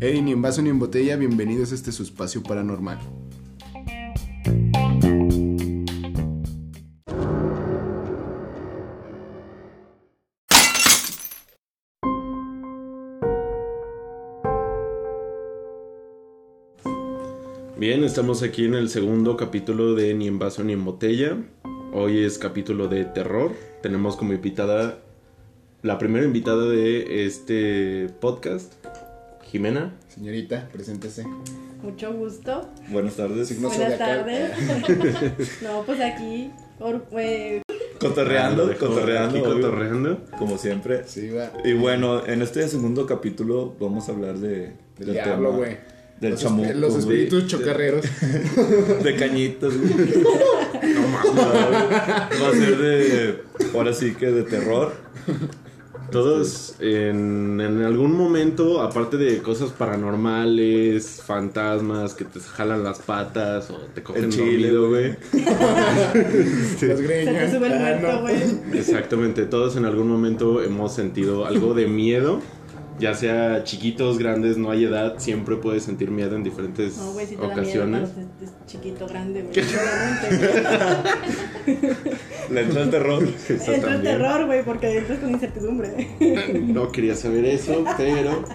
Hey, ni en vaso ni en botella, bienvenidos a este su espacio paranormal. Bien, estamos aquí en el segundo capítulo de Ni en vaso ni en botella. Hoy es capítulo de terror. Tenemos como invitada la primera invitada de este podcast, Jimena. Señorita, preséntese. Mucho gusto. Buenas tardes. Signo Buenas tardes. no, pues aquí, or- eh, Cotorreando, Aquí cotorreando, cotorreando. como siempre. Sí, va. Y bueno, en este segundo capítulo vamos a hablar de, Del del diablo, güey. del Los, chamuco, esp- los espíritus de- chocarreros. De, cañitas, güey. No mames. Va a ser de, ahora sí que de terror. Todos en, en algún momento, aparte de cosas paranormales, fantasmas que te jalan las patas o te cogen El chile, dormido, güey. se te sube el Ah, no. güey. Exactamente, todos en algún momento hemos sentido algo de miedo. Ya sea chiquitos, grandes, no hay edad, siempre puedes sentir miedo en diferentes No, güey, si te da miedo ocasiones. es chiquito, grande, güey. Le entra el terror. Eso Entra el terror, güey, porque entras con incertidumbre. No quería saber eso, pero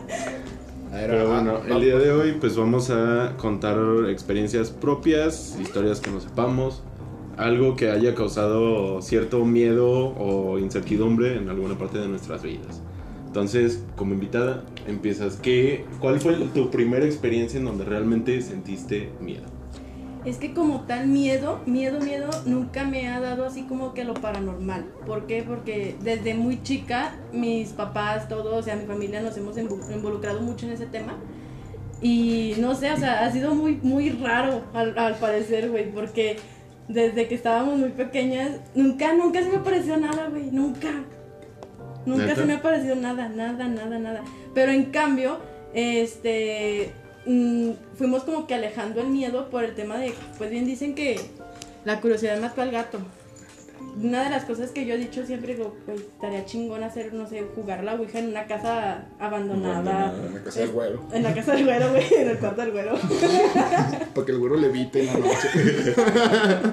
A ver, Pero bueno, el día de hoy pues vamos a contar experiencias propias, historias que no sepamos, algo que haya causado cierto miedo o incertidumbre en alguna parte de nuestras vidas. Entonces, como invitada, empiezas. ¿Qué, ¿Cuál fue tu primera experiencia en donde realmente sentiste miedo? Es que como tal miedo, miedo, miedo, nunca me ha dado así como que lo paranormal. ¿Por qué? Porque desde muy chica, mis papás, todos, o sea, mi familia nos hemos involucrado mucho en ese tema. Y no sé, o sea, ha sido muy, muy raro al, al parecer, güey, porque desde que estábamos muy pequeñas, nunca, nunca se me apareció nada, güey, nunca. Nunca ¿Neta? se me apareció nada, nada, nada, nada. Pero en cambio, este, mm, fuimos como que alejando el miedo por el tema de, pues bien dicen que la curiosidad mató al gato. Una de las cosas que yo he dicho siempre, digo, pues estaría chingón hacer, no sé, jugar la ouija en una casa abandonada. En la casa del güero. En la casa del güero, güey, en el cuarto del güero. Para que el güero levite en la noche.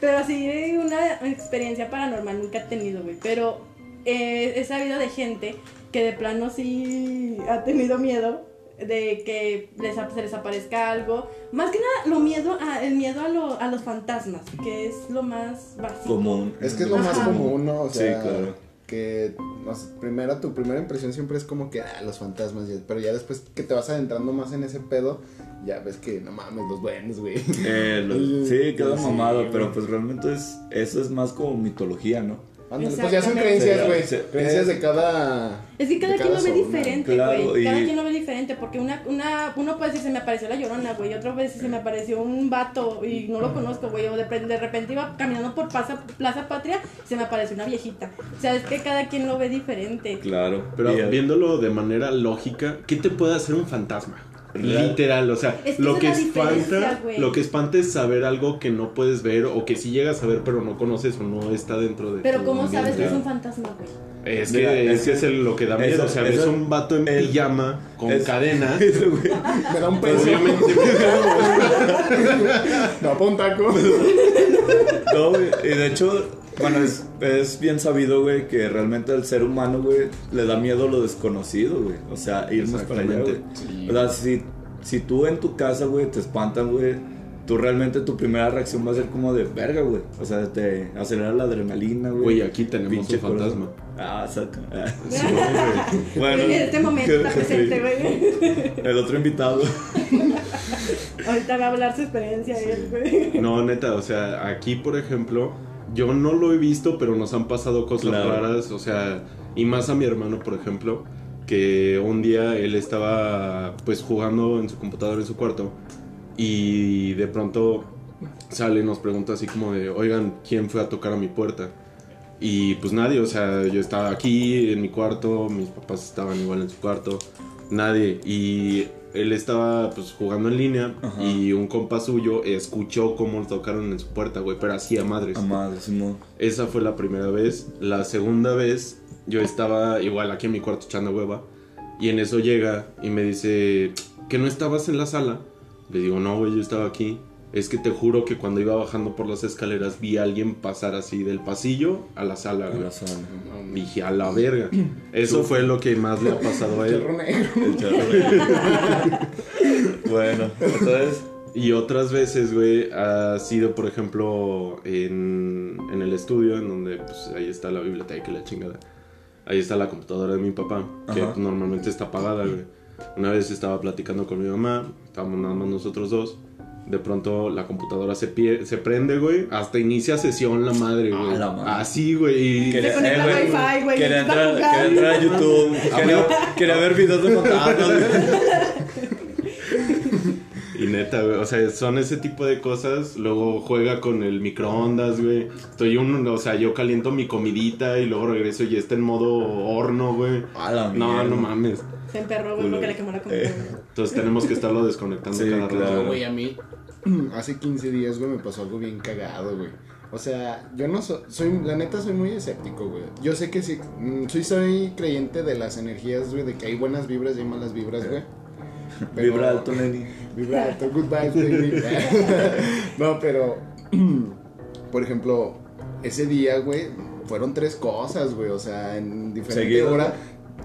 Pero sí, una experiencia paranormal nunca he tenido, güey. Pero eh, he sabido de gente que de plano sí ha tenido miedo de que les, se les aparezca algo. Más que nada, lo miedo a, el miedo a, lo- a los fantasmas, que es lo más básico. Común. Es que es lo más común, ¿no? O Sí, sea, claro. que no sé, primera, tu primera impresión siempre es como que, ah, los fantasmas, pero ya después que te vas adentrando más en ese pedo, ya ves que, no mames, los buenos, güey. Eh, lo- Sí, sí, queda sí, mamado, pero pues realmente es, eso es más como mitología, ¿no? Ándale, pues ya son creencias, güey. Sí, Creencias de cada... Es que cada quien lo ve zona. diferente, Claro, güey. Cada quien lo ve diferente, porque una, una, uno puede decir se me apareció la llorona, güey. Otro puede decir se me apareció un vato y no lo conozco, güey. O de, de repente iba caminando por Plaza, Plaza Patria y se me apareció una viejita. O sea, es que cada quien lo ve diferente. Claro. Pero Y, viéndolo de manera lógica, ¿qué te puede hacer un fantasma? Real. Literal, o sea, Es que lo que es diferencia, espanta, lo que espanta es saber algo que no puedes ver o que sí llegas a ver pero no conoces o no está dentro de Pero ¿cómo sabes que es un fantasma, güey? Es Mira, que, es, es que que- es el- lo que da miedo, eso- o sea, ves eso- un vato en es- pijama con es- cadena. eso, güey. Me da un peso. Obviamente, No, pa' un taco. No, güey, y de hecho, bueno, es, es bien sabido, güey, que realmente al ser humano, güey, le da miedo lo desconocido, güey. O sea, irnos para allá, güey. O sea, si, si tú en tu casa, güey, te espantan, güey, tú realmente tu primera reacción va a ser como de verga, güey. O sea, te acelera la adrenalina, güey. Güey, aquí tenemos Pinche un fantasma. corazón. Ah, saca. Ah, Sí, güey. Bueno, en este momento está sí. presente, güey. El otro invitado. Ahorita va a hablar su experiencia él, güey. No, neta, o sea, aquí por ejemplo, yo no lo he visto, pero nos han pasado cosas Claro. raras, o sea, y más a mi hermano, por ejemplo, que un día él estaba pues jugando en su computadora en su cuarto y de pronto sale y nos pregunta así como de, oigan, ¿quién fue a tocar a mi puerta? Y pues nadie, o sea, yo estaba aquí en mi cuarto, mis papás estaban igual en su cuarto, nadie. Y él estaba pues jugando en línea Ajá. y un compa suyo escuchó cómo tocaron en su puerta, güey, pero así a madres. A madre, Simón. Esa fue la primera vez. La segunda vez, yo estaba igual aquí en mi cuarto echando hueva. Y en eso llega y me dice, ¿que no estabas en la sala? Le digo, no, güey, yo estaba aquí. Es que te juro que cuando iba bajando por las escaleras vi a alguien pasar así del pasillo a la sala, A güey. la sala. Dije, a la verga. Eso fue lo que más le ha pasado a él. Negro. El charro. bueno, entonces. Y otras veces, güey, ha sido, por ejemplo, en, en el estudio, en donde pues, ahí está la biblioteca y la chingada. Ahí está la computadora de mi papá, que Ajá. normalmente está apagada, güey. Una vez estaba platicando con mi mamá, estábamos nada más nosotros dos. De pronto la computadora se, pie- se prende, güey. Hasta inicia sesión la madre, güey. Ah, la madre. Así, güey. y- Se conecta al Wi-Fi, güey, Quería entrar, entrar a YouTube. Quería, quería ver videos de fantasmas, güey. Y neta, güey, o sea, son ese tipo de cosas. Luego juega con el microondas, güey. Estoy un, o sea, yo caliento mi comidita y luego regreso y está en modo horno, güey. A la No, mierda. no mames. Se emperró, güey, porque le quemó la computadora. Entonces tenemos que estarlo desconectando Sí, cada claro. rato. Güey, a mí hace 15 días, güey, me pasó algo bien cagado, güey. O sea, yo no so- soy, la neta soy muy escéptico, güey. Yo sé que sí, mm, soy, soy creyente de las energías, güey, de que hay buenas vibras y hay malas vibras, güey. Pero- Vibra alto, Neni. Vibra alto, good vibes, baby. no, pero, por ejemplo, ese día, güey, fueron tres cosas, güey. O sea, en diferente ¿Seguido? hora.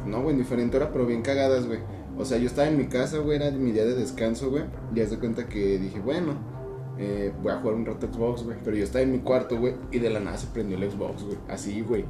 No, güey, en diferente hora, pero bien cagadas, güey. O sea, yo estaba en mi casa, güey, era mi día de descanso, güey. Y haz de cuenta que dije, bueno, eh, voy a jugar un rato Xbox, güey. Pero yo estaba en mi cuarto, güey, y de la nada se prendió el Xbox, güey. Así, güey.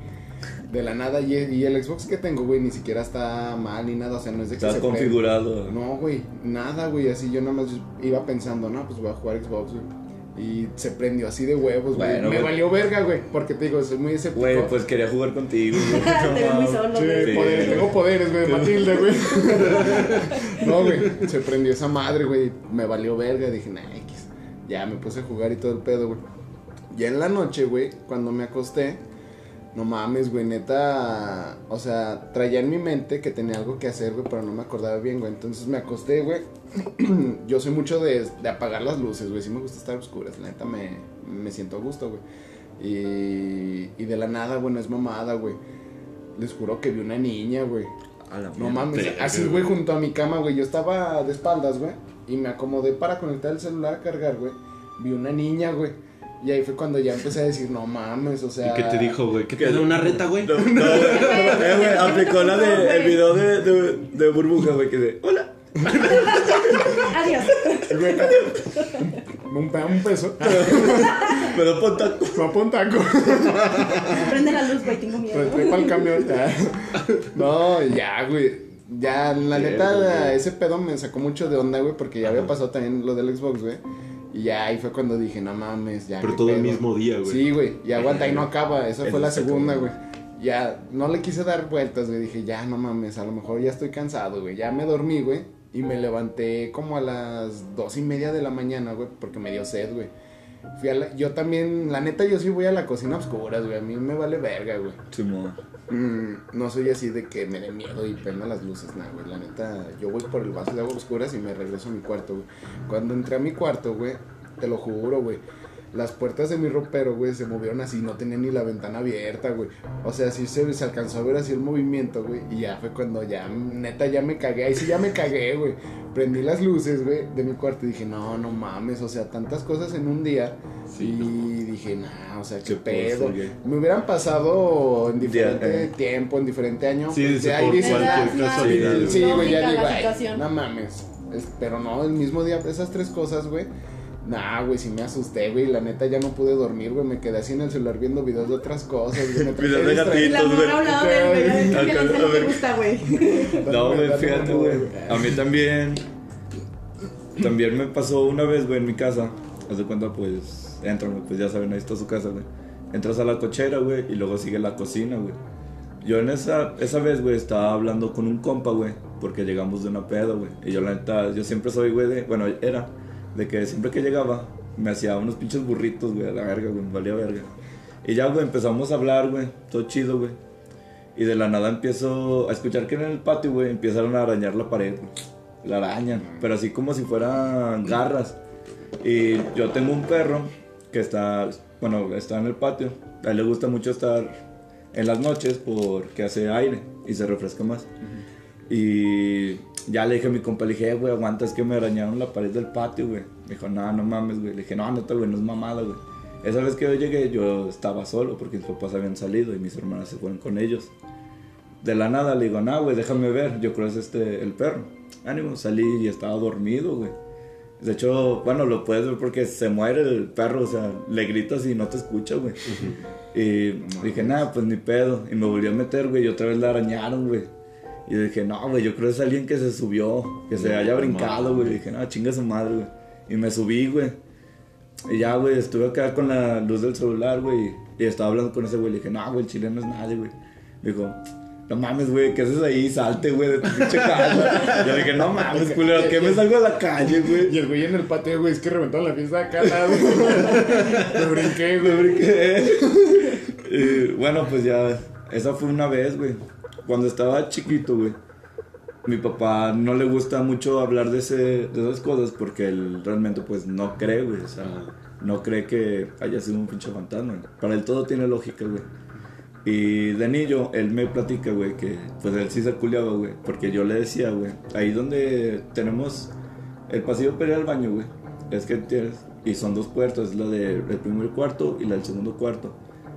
De la nada, y, y el Xbox que tengo, güey, ni siquiera está mal ni nada. O sea, no es de que Está se configurado. No, güey, nada, güey, así yo nada más iba pensando, no, pues voy a jugar Xbox, güey. Y se prendió así de huevos, güey. Bueno, Me güey. valió verga, güey, porque te digo, soy muy escéptico. Güey, pues quería jugar contigo. Te muy solo, Sí, güey. Sí. poderes, tengo poderes, güey, Matilde, güey. no, güey, se prendió esa madre, güey. Me valió verga, dije, nah, X. Ya me puse a jugar y todo el pedo, güey. Ya en la noche, güey, cuando me acosté, no mames, güey, neta. O sea, traía en mi mente que tenía algo que hacer, güey, pero no me acordaba bien, güey. Entonces me acosté, güey. Yo soy mucho de, de apagar las luces, güey. Sí me gusta estar oscuras, la neta me, me siento a gusto, güey. Y, y de la nada, güey, no es mamada, güey. Les juro que vi una niña, güey. A la No mames, así, güey, junto a mi cama, güey. Yo estaba de espaldas, güey. Y me acomodé para conectar el celular a cargar, güey. Vi una niña, güey. Y ahí fue cuando ya empecé a decir, no mames, o sea. ¿Y qué te dijo, güey? ¿Qué te da una reta, güey? No, no, güey. Eh, güey, aplicó la de el video de, de, de burbuja, güey, que de hola. Adiós. Güey, un, un peso. Da por taco. Me apunta taco. Prende la luz, güey, tengo miedo. Trepa el camión. No, ya, güey. Ya, la neta, ese pedo me sacó mucho de onda, güey, porque ya había pasado también lo del Xbox, güey. Y ya ahí fue cuando dije, no mames, ya. Pero todo el mismo día, güey. Sí, güey. Y aguanta, y no acaba. Esa fue la segunda, güey. Ya, no le quise dar vueltas, güey. Dije, ya, no mames, a lo mejor ya estoy cansado, güey. Ya me dormí, güey. Y me levanté como a las dos y media de la mañana, güey, porque me dio sed, güey. Fui a la- yo también, la neta, yo sí voy a la cocina a oscuras, güey. A mí me vale verga, güey. Simón. Mm, no soy así de que me dé miedo y prenda las luces, nada, güey. La neta, yo voy por el vaso de agua oscuras y me regreso a mi cuarto, güey. Cuando entré a mi cuarto, güey, te lo juro, güey. Las puertas de mi ropero, güey, se movieron así, no tenía ni la ventana abierta, güey. O sea, sí se, se alcanzó a ver así el movimiento, güey. Y ya fue cuando ya, neta, ya me cagué. Ahí sí ya me cagué, güey. Prendí las luces, güey, de mi cuarto y dije, no, no mames, o sea, tantas cosas en un día. Sí. Y dije, nah, o sea, qué Qué pedo. Me hubieran pasado en diferente eh. tiempo, en diferente año. Sí, pues, ahí cualquier ah. Sí, güey, ya digo, no mames. Es- pero no, el mismo día, esas tres cosas, güey. Nah, güey, sí me asusté, güey. La neta ya no pude dormir, güey. Me quedé así en el celular viendo videos de otras cosas. Me Videos de la gatitos, güey. morra hablaba del güey. a ver qué A violencia no ver. te gusta, güey. No, güey, fíjate, güey. A mí también. También me pasó una vez, güey, en mi casa. Haz de cuenta, pues. Entran, güey, pues ya saben, ahí está su casa, güey. Entras a la cochera, güey, y luego sigue la cocina, güey. Yo en esa, esa vez, güey, estaba hablando con un compa, güey, porque llegamos de una peda, güey. Y yo, la neta, yo siempre soy, güey, de. Bueno, era. De que siempre que llegaba, me hacía unos pinches burritos, güey, a la verga, güey, me valía verga. Y ya, güey, empezamos a hablar, güey, todo chido, güey. Y de la nada empiezo a escuchar que en el patio, güey, empezaron a arañar la pared, güey. la arañan, pero así como si fueran garras. Y yo tengo un perro que está, bueno, está en el patio. A él le gusta mucho estar en las noches porque hace aire y se refresca más. Y ya le dije a mi compa, le dije, "Eh, güey, aguanta, es que me arañaron la pared del patio, güey. Me dijo, no, no mames, güey. Le dije, no, neta, güey, no es mamada, güey. Esa vez que yo llegué, yo estaba solo porque mis papás habían salido y mis hermanas se fueron con ellos. De la nada le digo, no, güey, déjame ver. Yo creo que es este, el perro. Ánimo, salí y estaba dormido, güey. De hecho, bueno, lo puedes ver porque se muere el perro, o sea, le gritas y no te escucha, güey. Y dije, nada, pues ni pedo. Y me volví a meter, güey, y otra vez la arañaron, güey. Y dije, no, güey, yo creo que es alguien que se subió, que se No, haya brincado, güey. Dije, no, chinga su madre, güey. Y me subí, güey. Y ya, güey, estuve acá con la luz del celular, güey. Y estaba hablando con ese güey. Le dije, no, güey, el chile no es nadie, güey. Dijo, no mames, güey, ¿qué haces ahí? Salte, güey, de tu pinche casa. Yo dije, no mames, culero, ¿qué me salgo a la calle, güey? Y el güey en el patio, güey, es que reventaron la fiesta de acá lado. Me brinqué, Me güey. brinqué. Y, bueno, pues ya, esa fue una vez, güey. Cuando estaba chiquito, güey. Mi papá no le gusta mucho hablar de, ese, de esas cosas porque él realmente pues no cree, güey. O sea, no cree que haya sido un pinche fantasma. Para él todo tiene lógica, güey. Y de niño, él me platica, güey, que pues él sí se culiaba, güey. Porque yo le decía, güey, ahí donde tenemos el pasillo para ir al baño, güey. Es que tienes, y son dos puertas, la del primer cuarto y la del segundo cuarto.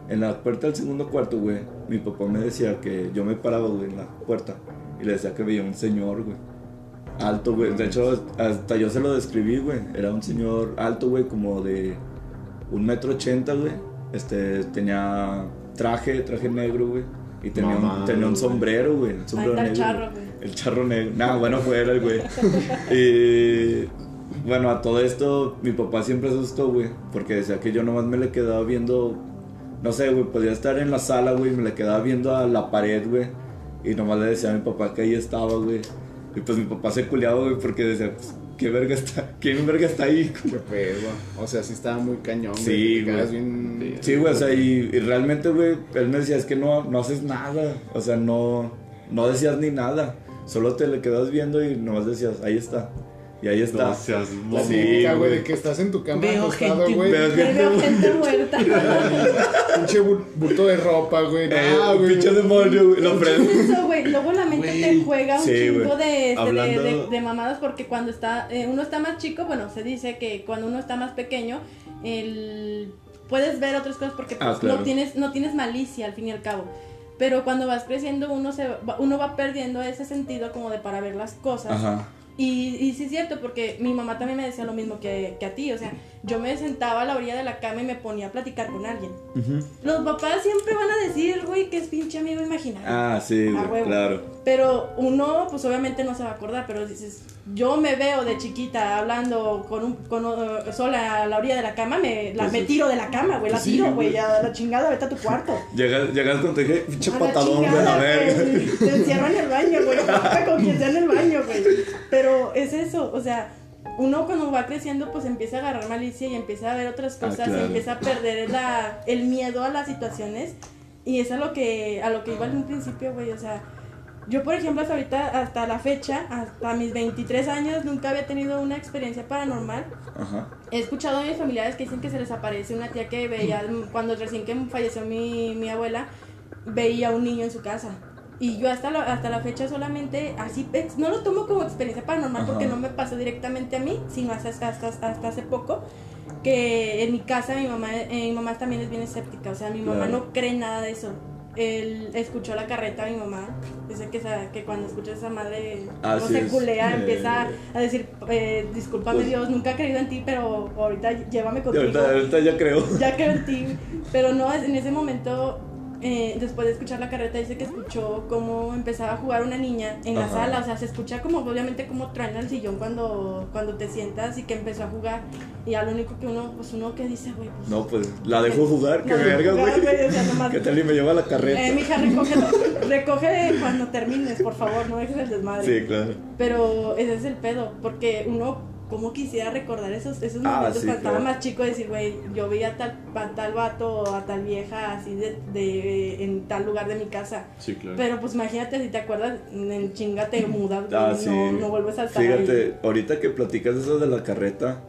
En la puerta del segundo cuarto, güey, mi papá me decía que yo me paraba, güey, en la puerta. Y le decía que veía un señor, güey. Alto, güey. De hecho, hasta yo se lo describí, güey. Era un señor alto, güey, como de un metro ochenta, güey. Este, tenía traje, traje negro, güey. Y tenía, Mamá, un, tenía un güey. sombrero, güey. Ahí sombrero está el negro, charro, güey. El charro negro. Nah, bueno, fue él, el güey. Y bueno, a todo esto, mi papá siempre asustó, güey. Porque decía que yo nomás me le quedaba viendo. No sé, güey, podía estar en la sala, güey. Me le quedaba viendo a la pared, güey. Y nomás le decía a mi papá que ahí estaba, güey. Y pues mi papá se culiaba, güey, porque decía, pues, ¿qué verga está? ¿Quién verga está ahí? Qué pedo. O sea, sí estaba muy cañón, güey. Sí, güey. bien. Sí, güey, o sea, y, y realmente, güey, él me decía, es que no, no haces nada. O sea, no, no decías ni nada. Solo te le quedas viendo y nomás decías, ahí está. Y ahí está. No seas La mamón. típica, güey, de que estás en tu cama Veo acostado, gente, güey. Veo gente- Veo gente muerta. Pinche bu- bulto de ropa, güey. Ah, güey. pinche demonio, güey. Lo prendo. Eso, güey. Luego la mente Güey. te juega un Sí, chingo de, este, de- Hablando- de, de mamadas porque cuando está eh, uno está más chico, bueno, se dice que cuando uno está más pequeño, el, puedes ver otras cosas porque Ah, pues, claro. no tienes no tienes malicia al fin y al cabo. Pero cuando vas creciendo uno se uno va perdiendo ese sentido como de para ver las cosas. Ajá. Y, y sí es cierto, porque mi mamá también me decía lo mismo que, que a ti. O sea, yo me sentaba a la orilla de la cama y me ponía a platicar con alguien. Los papás siempre van a decir, güey, que es pinche amigo imaginario. Ah, sí, A güey, claro. Pero uno, pues obviamente no se va a acordar, pero dices, yo me veo de chiquita hablando con un, con, uh, sola a la orilla de la cama, me, la, Pues me tiro de la cama, güey, la Sí, tiro, güey. a la chingada, vete a tu cuarto. Llegas, llegas con tu dije, pinche patadón, güey, a güey. Te encierro en el baño, güey. Con quien sea en el baño, güey. Pero es eso, o sea, uno cuando va creciendo, pues empieza a agarrar malicia y empieza a ver otras Ah, cosas claro. y empieza a perder la, el miedo a las situaciones. Y es a lo que, a lo que iba en un principio, güey. O sea, yo, por ejemplo, hasta ahorita, hasta la fecha, hasta mis 23 años, nunca había tenido una experiencia paranormal. Ajá. He escuchado a mis familiares que dicen que se les aparece una tía que veía, cuando recién que falleció mi, mi abuela, veía un niño en su casa. Y yo hasta la, hasta la fecha solamente así, no lo tomo como experiencia paranormal Ajá. porque no me pasó directamente a mí, sino hasta, hasta, hasta, hace poco, que en mi casa mi mamá, eh, mi mamá también es bien escéptica, o sea, mi mamá Claro. no cree nada de eso. Él escuchó la carreta a mi mamá, dice que, esa- que cuando escucha esa madre, no Así se es. culea, Eh, empieza a decir, eh, discúlpame Pues- Dios, nunca he creído en ti, pero ahorita llévame contigo. ahorita, ahorita ya creo. Ya creo en ti. Pero no, en ese momento, eh, después de escuchar la carreta, dice que escuchó cómo empezaba a jugar una niña en la Ajá. sala. O sea, se escucha como, obviamente, como truena el sillón cuando, cuando te sientas y que empezó a jugar. Y ya lo único que uno, pues uno que dice, güey, pues. No, pues la dejo jugar, que verga, güey. güey, o sea, nomás- ¿Qué tal y me lleva a la carreta? Eh, mija, recoge, recoge cuando termines, por favor, no dejes el desmadre. Sí, claro. Pero ese es el pedo, porque uno cómo quisiera recordar esos, esos Ah, momentos sí, cuando estaba claro. más chico, decir, güey, yo veía a tal, a tal vato o a tal vieja así de, de, en tal lugar de mi casa. Sí, claro. Pero pues imagínate, si te acuerdas, en chinga te mudas, Ah, no, sí. no vuelves a estar Fíjate, ahí. ahorita que platicas eso de la carreta,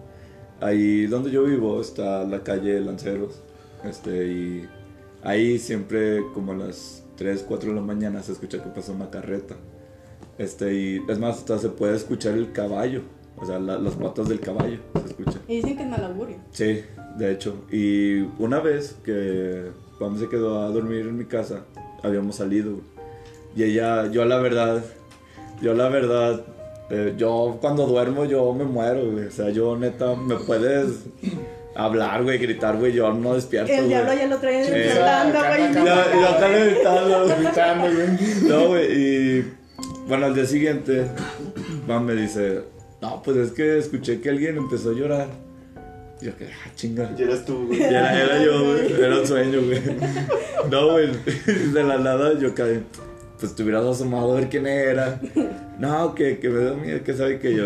ahí donde yo vivo está la calle Lanceros. Este, y ahí siempre como a las 3, 4 de la mañana se escucha que pasa una carreta. Este, y es más, hasta se puede escuchar el caballo, o sea, la- las patas del caballo se escucha. Y dicen que es mal augurio. Sí, de hecho. Y una vez que Pam se quedó a dormir en mi casa, habíamos salido. güey. Y ella, yo la verdad, yo la verdad, eh, yo cuando duermo yo me muero, güey. O sea, yo neta, me puedes hablar, güey, gritar, güey, yo no despierto. El diablo ya lo trae Sí. hablando, Acá, güey. acá, No, y yo acá gritando, Gritando, güey. no, güey, y bueno, al día siguiente, Pam me dice, no, pues es que escuché que alguien empezó a llorar. Y yo que, ah, chinga. Ya eras tú, güey. Y era, era yo, güey. Era un sueño, güey. No, güey. De la nada yo caí. Pues te hubieras asomado a ver quién era. No, que, que me da miedo, que sabe que yo.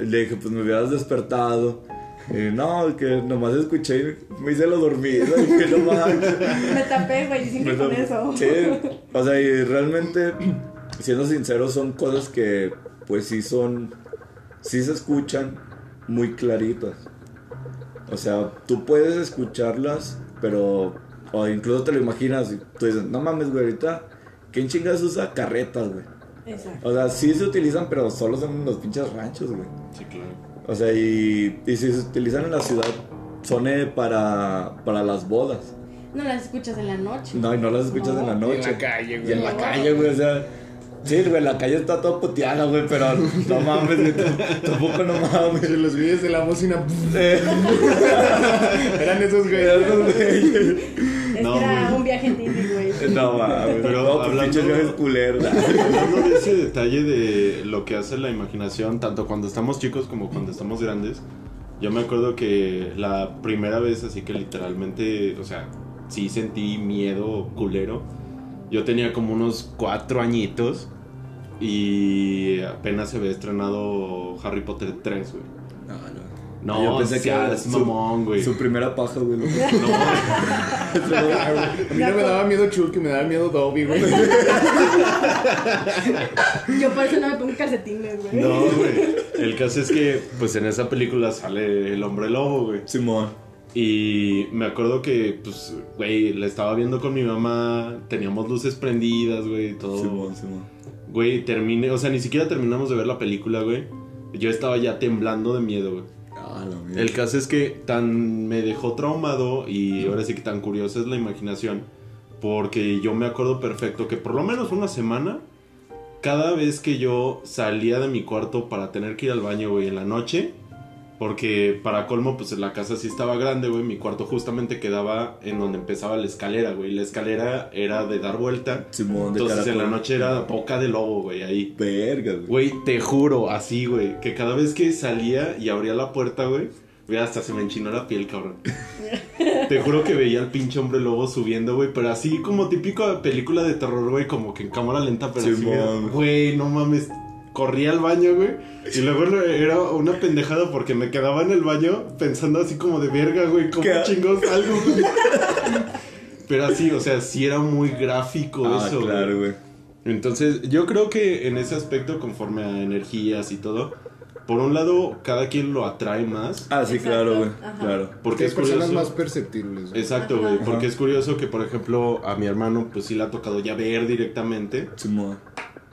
Le dije, pues me hubieras despertado. Y no, que nomás escuché y me hice lo dormido. Y que no manches. Me tapé, güey, que Me con eso. Sí, o sea, y realmente, siendo sinceros, son cosas que, pues sí son, sí se escuchan muy claritas. O sea, tú puedes escucharlas, pero, o incluso te lo imaginas y tú dices, no mames, güey, ahorita, ¿quién chingas usa carretas, güey? Exacto. O sea, sí se utilizan, pero solo son en los pinches ranchos, güey. Sí, claro. O sea, y, y si se utilizan en la ciudad, son eh, para, para las bodas. No las escuchas en la noche. No, y no las escuchas No. en la Y en noche. la calle, güey. Y en la calle, güey, o sea. Sí, güey, la calle está toda puteada, güey, pero no mames, güey, tampoco no mames. Se los güeyes de la bocina. Eh, Eran esos esos güeyes. güeyes. Es No, que era güey. un viaje en Disney, güey. No mames, Pero pero no, pues hablando- pinches viajes culeros. Hablando de ese detalle de lo que hace la imaginación, tanto cuando estamos chicos como cuando estamos grandes, yo me acuerdo que la primera vez, así que literalmente, o sea, sí sentí miedo culero. Yo tenía como unos cuatro añitos y apenas se había estrenado Harry Potter 3, güey. No, no. No, Yo pensé que seas era su- mamón, güey. Su primera paja, güey. Ah, güey. A mí no me daba miedo Chucky, me daba miedo Dobby, güey. Yo por eso no me pongo calcetines, güey. No, güey. El caso es que, pues en esa película sale el hombre lobo, güey. Simón. Y me acuerdo que, pues, güey, la estaba viendo con mi mamá, teníamos luces prendidas, güey, todo. Simón, Simón. Güey, terminé, o sea, ni siquiera terminamos de ver la película, güey. Yo estaba ya temblando de miedo, güey. Ah, la. El caso es que tan me dejó traumado y ahora sí que tan curiosa es la imaginación, porque yo me acuerdo perfecto que por lo menos una semana, cada vez que yo salía de mi cuarto para tener que ir al baño, güey, en la noche, porque para colmo, pues la casa sí estaba grande, güey, mi cuarto justamente quedaba en donde empezaba la escalera, güey, la escalera era de dar vuelta, Simón, de entonces en la noche era boca de lobo, güey, ahí. Verga, güey. Güey, te juro, así, güey, que cada vez que salía y abría la puerta, güey, güey, hasta se me enchinó la piel, cabrón. te juro que veía al pinche hombre lobo subiendo, güey, pero así como típico de película de terror, güey, como que en cámara lenta, pero así, Simón. güey, no mames. Corrí al baño, güey. Y luego era una pendejada porque me quedaba en el baño pensando así como de verga, güey. ¿Cómo ¿Qué? chingos algo, güey? Pero así, o sea, sí era muy gráfico Ah, eso, claro, güey. Entonces, yo creo que en ese aspecto, conforme a energías y todo, por un lado, cada quien lo atrae más. Ah, sí, Exacto. claro, güey. Claro. Porque es personas curioso. más perceptibles. güey. Exacto, güey. Porque es curioso que, por ejemplo, a mi hermano, pues sí le ha tocado ya ver directamente. Simón.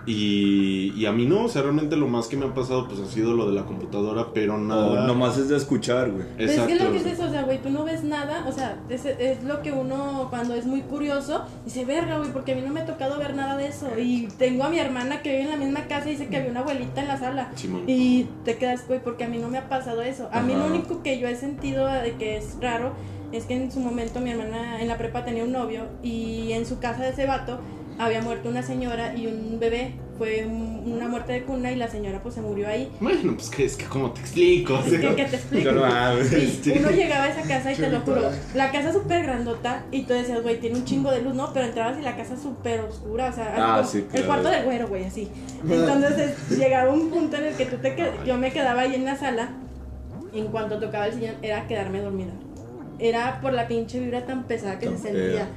Y, y a mí no, o sea, realmente lo más que me ha pasado, pues ha sido lo de la computadora, pero nada. No, nomás es de escuchar, güey. Pero es Exacto. que es lo que es eso, o sea, güey, tú no ves nada, o sea, es, es lo que uno cuando es muy curioso dice, verga, güey, porque a mí no me ha tocado ver nada de eso. Y tengo a mi hermana que vive en la misma casa y dice que había una abuelita en la sala. Simón. Y te quedas, güey, porque a mí no me ha pasado eso. A mí lo único que yo he sentido de que es raro es que en su momento mi hermana en la prepa tenía un novio y en su casa de ese vato había muerto una señora y un bebé. Fue un- una muerte de cuna y la señora pues se murió ahí. Bueno, pues que es que, ¿cómo te explico? Sea, que, que te explico. No. Sí, uno llegaba a esa casa y te lo juro, la casa súper grandota y tú decías, güey, tiene un chingo de luz, ¿no? Pero entrabas y la casa súper oscura, o sea, Ah, como sí, el claro. cuarto del güero, güey, así. Entonces es- llegaba un punto en el que tú te qued- yo me quedaba ahí en la sala en cuanto tocaba el sillón, era quedarme dormida. Era por la pinche vibra tan pesada que Tan se sentía. fea.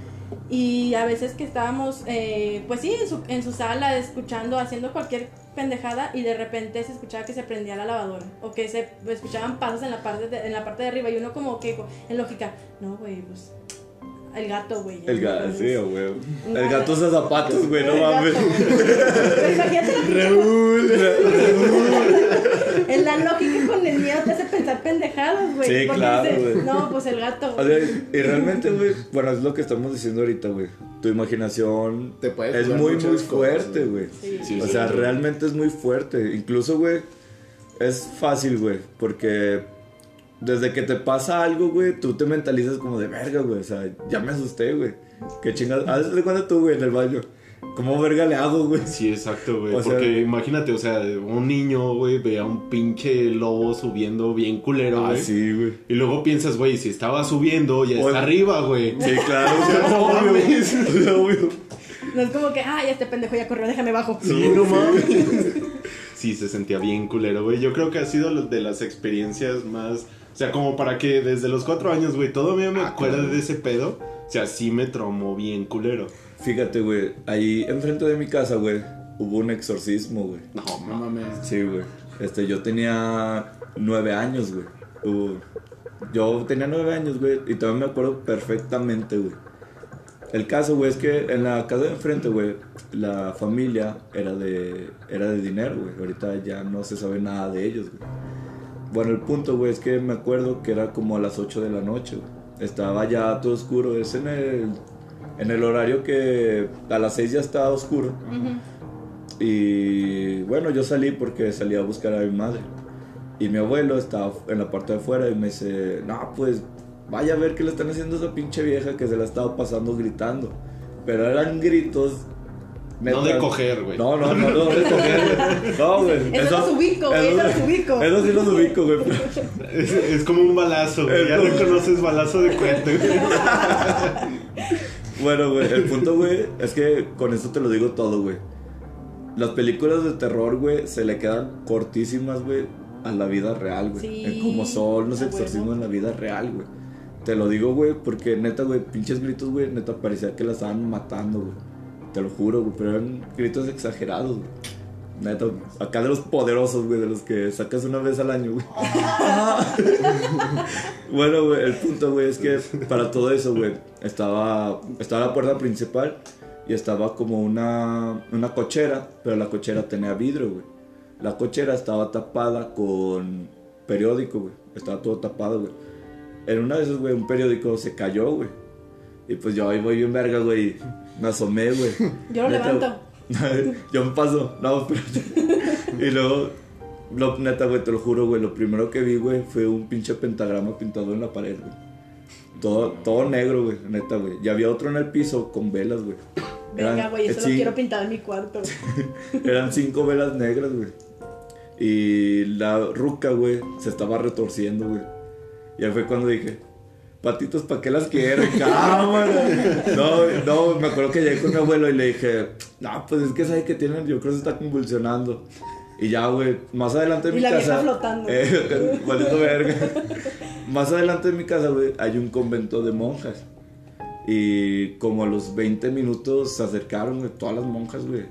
Y a veces que estábamos, eh, pues sí, en su, en su sala, escuchando, haciendo cualquier pendejada y de repente se escuchaba que se prendía la lavadora o que se escuchaban pasos en la parte de, en la parte de arriba y uno como que en lógica, no, güey, pues el gato, güey. El gato, sí, güey. El gato. gato usa zapatos, güey, no mames. imagínate la pinche- En la lógica con el miedo te hace pensar pendejadas, güey. Sí, porque claro, dices, güey. No, pues el gato. O sea, y realmente, güey, bueno, es lo que estamos diciendo ahorita, güey. Tu imaginación Te puedes es muy, muy cosas, fuerte, güey. Sí. Sí, o sí, sea, sí. realmente es muy fuerte. Incluso, güey, es fácil, güey, porque desde que te pasa algo, güey, tú te mentalizas como de verga, güey. O sea, ya me asusté, güey. Qué. A veces de cuando tú, güey, en el baño. ¿Cómo verga le hago, güey? Sí, exacto, güey. O sea- Porque imagínate, o sea, un niño, güey, ve a un pinche lobo subiendo bien culero, Ah, güey. sí, güey. Y luego piensas, güey, si estaba subiendo, ya O- está arriba, güey. Sí, claro, o sea, No obvio. mames. O sea, obvio. No es como que, ay, este pendejo ya corrió, déjame bajo. Sí, no mames. Sí, se sentía bien culero, güey. Yo creo que ha sido de las experiencias más. O sea, como para que desde los cuatro años, güey, todavía me Ah, acuerdo claro. de ese pedo. O sea, sí me traumó bien culero. Fíjate, güey, ahí enfrente de mi casa, güey, hubo un exorcismo, güey. No, No mames. Sí, güey. Este, yo tenía nueve años, güey. Yo tenía nueve años, güey, y todavía me acuerdo perfectamente, güey. El caso, güey, es que en la casa de enfrente, güey, la familia era de, era de dinero, güey. Ahorita ya no se sabe nada de ellos, güey. Bueno, el punto, güey, es que me acuerdo que era como a las 8 de la noche. Estaba ya todo oscuro. Es en el, en el horario que a las 6 ya estaba oscuro. Y bueno, yo salí porque salí a buscar a mi madre. Y mi abuelo estaba en la parte de afuera y me dice, no, pues vaya a ver qué le están haciendo a esa pinche vieja que se la estaba pasando gritando. Pero eran gritos... No de coger, güey. No, no, no, no de coger, güey. No, güey. Eso los ubico, güey, eso los ubico. Eso sí los ubico, güey. Es, es como un balazo, güey. Ya como- reconoces balazo de cuento, güey. Bueno, güey, el punto, güey, es que con esto te lo digo todo, güey. Las películas de terror, güey, se le quedan cortísimas, güey, a la vida real, güey. Sí, En como son los exorcismos en la vida real, güey. Te lo digo, güey, porque neta, güey, pinches gritos, güey, neta parecía que la estaban matando, güey. Te lo juro, güey, pero eran gritos exagerados, güey. Neta, acá de los poderosos, güey, de los que sacas una vez al año, güey. bueno, güey, el punto, güey, es que para todo eso, güey, estaba, estaba la puerta principal y estaba como una, una cochera, pero la cochera tenía vidrio, güey. La cochera estaba tapada con periódico, güey. Estaba todo tapado, güey. En una de esas, güey, un periódico se cayó, güey. Y pues yo ahí voy bien verga, güey. Me asomé, güey. Yo lo Neta, levanto. yo me paso. No, espérate. y luego, lo, neta, güey, te lo juro, güey. Lo primero que vi, güey, fue un pinche pentagrama pintado en la pared, güey. Todo, todo negro, güey, neta, güey. Y había otro en el piso con velas, güey. Venga, güey, eso lo quiero pintar en mi cuarto. Eran cinco velas negras, güey. Y la ruca, güey, se estaba retorciendo, güey. Y ahí fue cuando dije, patitos, ¿para qué las quiero? Cámara. No, no, me acuerdo que llegué con mi abuelo y le dije, no, pues es que sabe que tienen, yo creo que se está convulsionando. Y ya, güey, más adelante en Y mi la casa. vieja flotando. Eh, verga. Más adelante en mi casa, güey, hay un convento de monjas. Y como a los 20 minutos se acercaron, güey, todas las monjas, güey.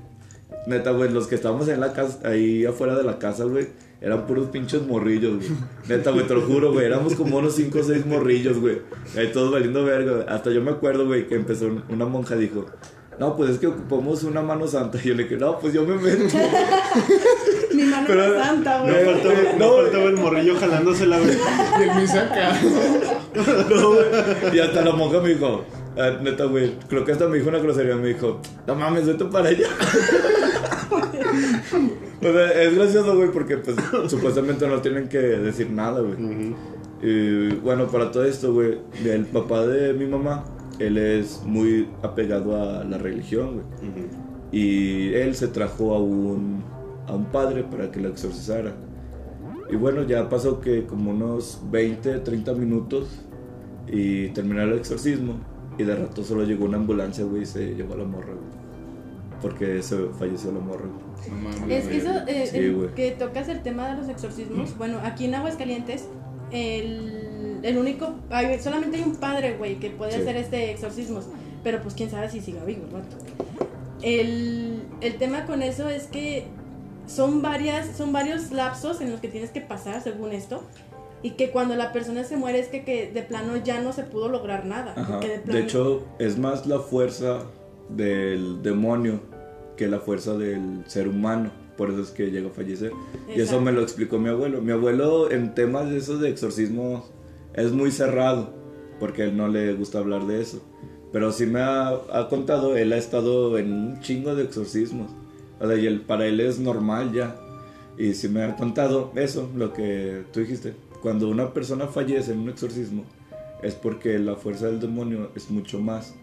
Neta, güey, los que estábamos en la casa, ahí afuera de la casa, güey, eran puros pinches morrillos, güey. Neta, güey, te lo juro, güey, éramos como unos 5 o 6 morrillos, güey. Ahí todos valiendo verga, güey. Hasta yo me acuerdo, güey, que empezó un- una monja, dijo, no, pues es que ocupamos una mano santa. Y yo le dije, no, pues yo me meto. Mi mano Pero- santa, No güey. faltaba, no No, faltaba el morrillo jalándosela, güey. Y el misa acá. No, güey. Y hasta la monja me dijo, ah, neta, güey, creo que hasta me dijo una grosería, me dijo, no mames, vete para allá. o sea, es gracioso, güey, porque pues supuestamente no tienen que decir nada, güey. Y bueno, para todo esto, güey, el papá de mi mamá, él es muy apegado a la religión, güey. Y él se trajo a un, a un padre para que lo exorcizara. Y bueno, ya pasó que como unos 20, 30 minutos y terminó el exorcismo. Y de rato solo llegó una ambulancia, güey, y se llevó a la morra, güey. Porque se falleció la morra. No mames. Es que eso, eh, Sí, el- que tocas el tema de los exorcismos. Bueno, aquí en Aguascalientes el, el único, hay- solamente hay un padre, güey, que puede Sí. hacer este exorcismos, pero pues quién sabe si siga vivo el. El, el tema con eso es que son varias, son varios lapsos en los que tienes que pasar, según esto, y que cuando la persona se muere es que, que de plano ya no se pudo lograr nada. De, De plano- hecho, es más la fuerza del demonio que la fuerza del ser humano. Por eso es que llega a fallecer. Y eso Exacto. me lo explicó mi abuelo. Mi abuelo en temas de esos de exorcismo es muy cerrado, porque él no le gusta hablar de eso. Pero sí me ha, ha contado, él ha estado en un chingo de exorcismos. O sea, y él- para él es normal ya. Y sí me ha contado eso, lo que tú dijiste. Cuando una persona fallece en un exorcismo, es porque la fuerza del demonio es mucho más,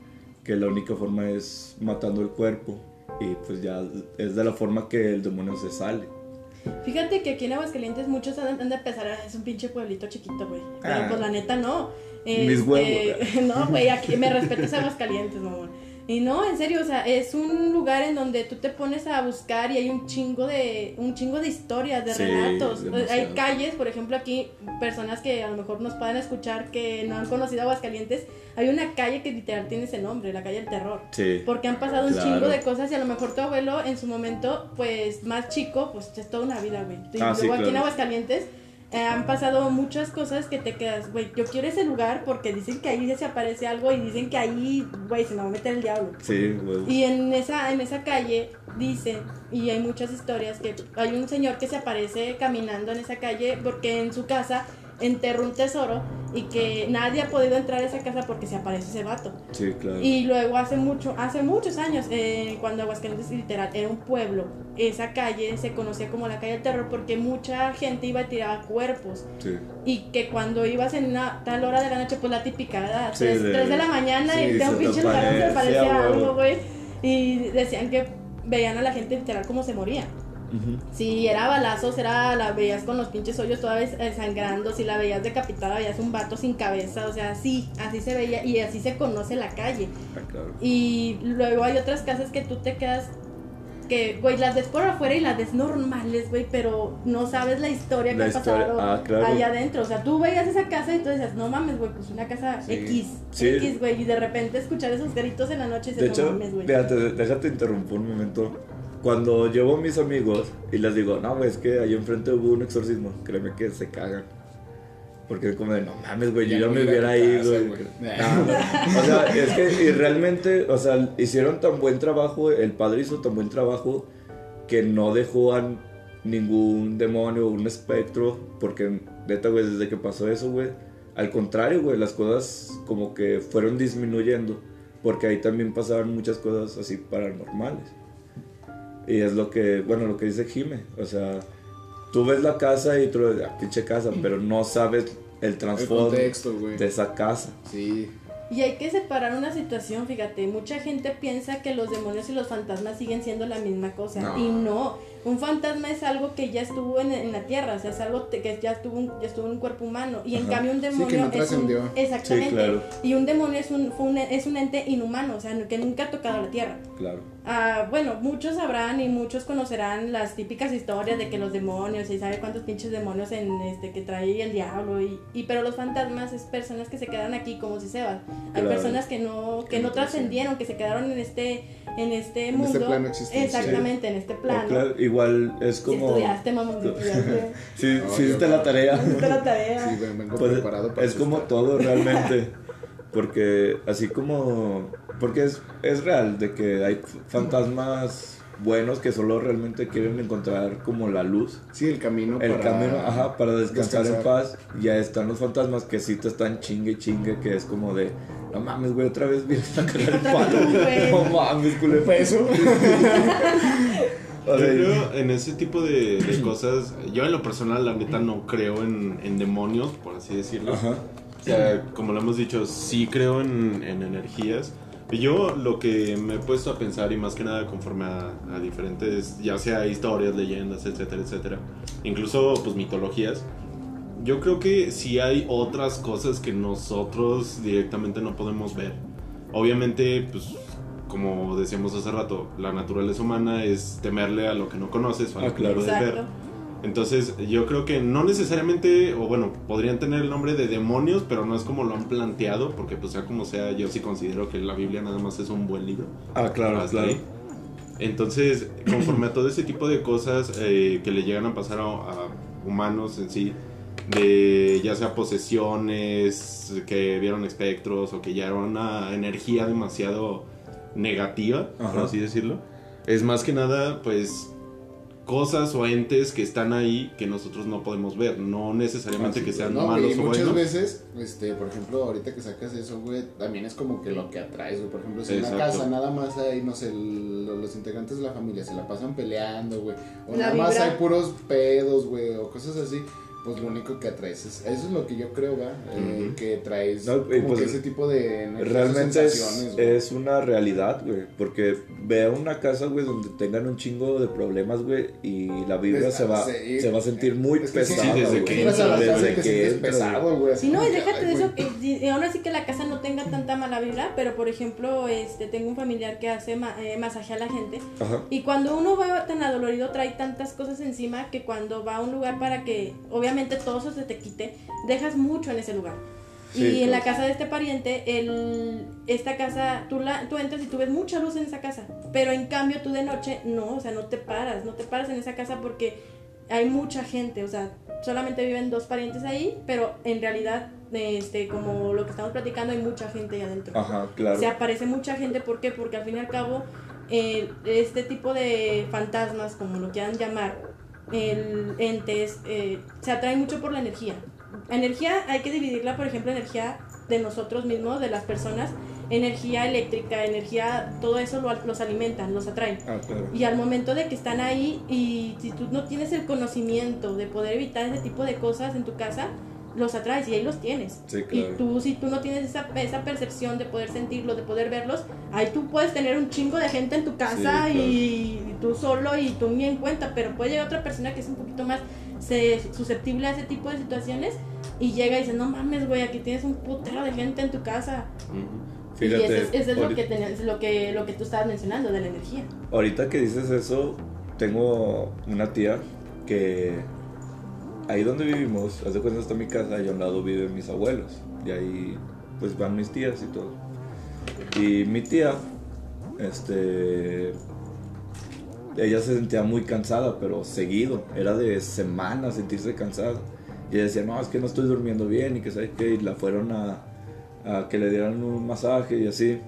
que la única forma es matando el cuerpo. Y pues ya es de la forma que el demonio se sale. Fíjate que aquí en Aguascalientes muchos han, han de pensar, "Ah, es un pinche pueblito chiquito, güey. Pero Ah. pues la neta no. Mis Este, huevos. no, güey, aquí me respetas Aguascalientes, mamón. Y no, en serio, o sea, es un lugar en donde tú te pones a buscar y hay un chingo de un chingo de historias, de Sí, relatos. Hay calles, por ejemplo, aquí personas que a lo mejor nos puedan escuchar que no han conocido Aguascalientes, hay una calle que literal tiene ese nombre, la calle del terror. Sí. Porque han pasado un chingo de cosas y a lo mejor tu abuelo en su momento, pues más chico, pues es toda una vida, güey. Y Ah, luego sí, aquí en. Aguascalientes eh, han pasado muchas cosas que te quedas, güey, yo quiero ese lugar porque dicen que ahí se aparece algo y dicen que ahí, güey, se me va a meter el diablo. Sí, güey. Y en esa, en esa calle dicen, y hay muchas historias, que hay un señor que se aparece caminando en esa calle porque en su casa enterró un tesoro y que nadie ha podido entrar a esa casa porque se aparece ese vato. Sí, claro. Y luego hace mucho, hace muchos años, eh, cuando Aguascalientes literal era un pueblo, esa calle se conocía como la calle del terror porque mucha gente iba a tirar cuerpos Sí. y que cuando ibas en una tal hora de la noche, pues la típica, ¿verdad? Sí, 3 de- de, la mañana sí, y te un pinche lugar donde algo, güey. Y decían que veían a la gente literal como se moría. Si era balazos, era la veías con los pinches hoyos toda vez eh, sangrando, si la veías decapitada, veías un vato sin cabeza, o sea, sí, así se veía y así se conoce la calle. Ah, claro. Y luego hay otras casas que tú te quedas que, güey, las ves por afuera y las ves normales, güey, pero no sabes la historia que ha pasado ah, claro. allá adentro. O sea, tú veías esa casa y tú decías, no mames, güey, pues una casa Sí. X, Sí. X, güey, y de repente escuchar esos gritos en la noche y De dices, hecho, no mames, güey. fíjate, déjate interrumpir un momento. Cuando llevo a mis amigos y les digo, no, güey, es que ahí enfrente hubo un exorcismo, créeme que se cagan. Porque es como de, no mames, güey, yo Ya me hubiera ido. No, o sea, es que y realmente, o sea, hicieron tan buen trabajo, el padre hizo tan buen trabajo que no dejó a ningún demonio o un espectro, porque neta, güey, desde que pasó eso, güey, al contrario, güey, las cosas como que fueron disminuyendo, porque ahí también pasaban muchas cosas así paranormales. Y es lo que, bueno, lo que dice Jime, o sea, tú ves la casa y tú ves, ah, pinche casa, pero no sabes el trasfondo de esa casa. Sí. Y hay que separar una situación, fíjate, mucha gente piensa que los demonios y los fantasmas siguen siendo la misma cosa No. y no, un fantasma es algo que ya estuvo en, en la tierra, o sea, es algo que ya estuvo, un- ya estuvo en un cuerpo humano y en Ajá. cambio un que demonio no es un, exactamente, Sí, claro. y un demonio es un, fue un- es un ente inhumano, o sea, que nunca ha tocado la tierra. Claro. Ah, bueno, muchos sabrán y muchos conocerán las típicas historias de que los demonios y sabe cuántos pinches demonios en este que trae el diablo y, y pero los fantasmas es personas que se quedan aquí como si se van. Hay Claro. personas que no que Que no trascendieron, que se quedaron en este en este En mundo. este plano existencial. Exactamente, en este O plano. claro, igual es Si como... estudiaste, mamón, si estudiaste. Sí, No, sí yo hiciste no. la tarea. Hiciste la tarea. Sí, ven- vengo Pues, preparado para es como todo realmente. Porque así como... Porque es, es real de que hay fantasmas buenos que solo realmente quieren encontrar como la luz. Sí, el camino El para... camino, ajá, para descansar, en descansar. paz. Ya están los fantasmas que sí te están chingue chingue, que es como de, no mames, güey, otra vez vienes a cagar el palo. No mames, culero. Peso. Yo O sea, creo en ese tipo de, de cosas. Yo, en lo personal, la neta, no creo en, en demonios, por así decirlo. Ajá. O sea, como lo hemos dicho, sí creo en, en energías. Y yo lo que me he puesto a pensar, y más que nada conforme a, a diferentes, ya sea historias, leyendas, etcétera, etcétera, incluso pues mitologías, yo creo que sí hay otras cosas que nosotros directamente no podemos ver. Obviamente, pues como decíamos hace rato, la naturaleza humana es temerle a lo que no conoces o a lo Ah, que no ver. Entonces, yo creo que no necesariamente, o bueno, podrían tener el nombre de demonios, pero no es como lo han planteado, porque pues sea como sea, yo sí considero que la Biblia nada más es un buen libro. Ah, claro, Hasta claro. ahí. Entonces, conforme a todo ese tipo de cosas eh, que le llegan a pasar a, a humanos en sí, de ya sea posesiones, que vieron espectros o que ya era una energía demasiado negativa, por así decirlo, es más que nada, pues, cosas o entes que están ahí que nosotros no podemos ver, no necesariamente Ah, sí, que sean No, güey, malos y o muchas buenos. veces, este, por ejemplo, ahorita que sacas eso, güey, también es como que lo que atraes, güey. Por ejemplo, si en una casa nada más hay, no sé, el- los integrantes de la familia se la pasan peleando, güey. O La nada más hay puros pedos, güey, o cosas así. Pues lo único que atraes es, eso es lo que yo creo, va, Eh, Ujú. que traes No, pues, que ese tipo de Realmente es, es una realidad, güey. Porque vea una casa, güey, donde tengan un chingo de problemas, güey. Y la vibra Des- se va, sí. se va a sentir muy Es que pesada. sí, desde güey. que Entras a la entras, casa y Desde te que entras, pesado, güey. Sí, no, y déjate de eso, y ahora sí que la casa no tenga tanta mala vibra, pero por ejemplo, este, tengo un familiar que hace ma- eh, masaje a la gente Ajá. y cuando uno va tan adolorido trae tantas cosas encima que cuando va a un lugar para que obviamente todo eso se te quite, dejas mucho en ese lugar. Sí, y en la casa de este pariente, el, esta casa, tú, la, tú entras y tú ves mucha luz en esa casa, pero en cambio tú de noche no, o sea, no te paras, no te paras en esa casa porque hay mucha gente, o sea, solamente viven dos parientes ahí, pero en realidad, este, como lo que estamos platicando, hay mucha gente ahí adentro. Ajá, claro. Se aparece mucha gente, ¿por qué? Porque al fin y al cabo, eh, este tipo de fantasmas, como lo quieran llamar, el entes, eh, se atraen mucho por la energía. Energía hay que dividirla, por ejemplo, energía de nosotros mismos, de las personas, energía eléctrica, energía, todo eso lo- los alimentan, los atraen. Ah, claro. Y al momento de que están ahí y si tú no tienes el conocimiento de poder evitar ese tipo de cosas en tu casa, los atraes y ahí los tienes. Sí, Y claro. tú, si tú no tienes esa, esa percepción de poder sentirlos, de poder verlos, ahí tú puedes tener un chingo de gente en tu casa Sí, claro. y, y tú solo y tú ni en cuenta, pero puede llegar otra persona que es un poquito más se- susceptible a ese tipo de situaciones y llega y dice, no mames, güey, aquí tienes un putero de gente en tu casa. Y eso Fíjate, es, eso es lo, que lo, que, lo que tú estabas mencionando de la energía. Ahorita que dices eso, tengo una tía que ahí donde vivimos, hace cuenta está mi casa, y a un lado viven mis abuelos. Y ahí pues van mis tías y todo. Y mi tía, este, ella se sentía muy cansada, pero seguido, era de semanas sentirse cansada. Y ella decía, no, es que no estoy durmiendo bien y que sabes qué, y la fueron a, a que le dieran un masaje y así.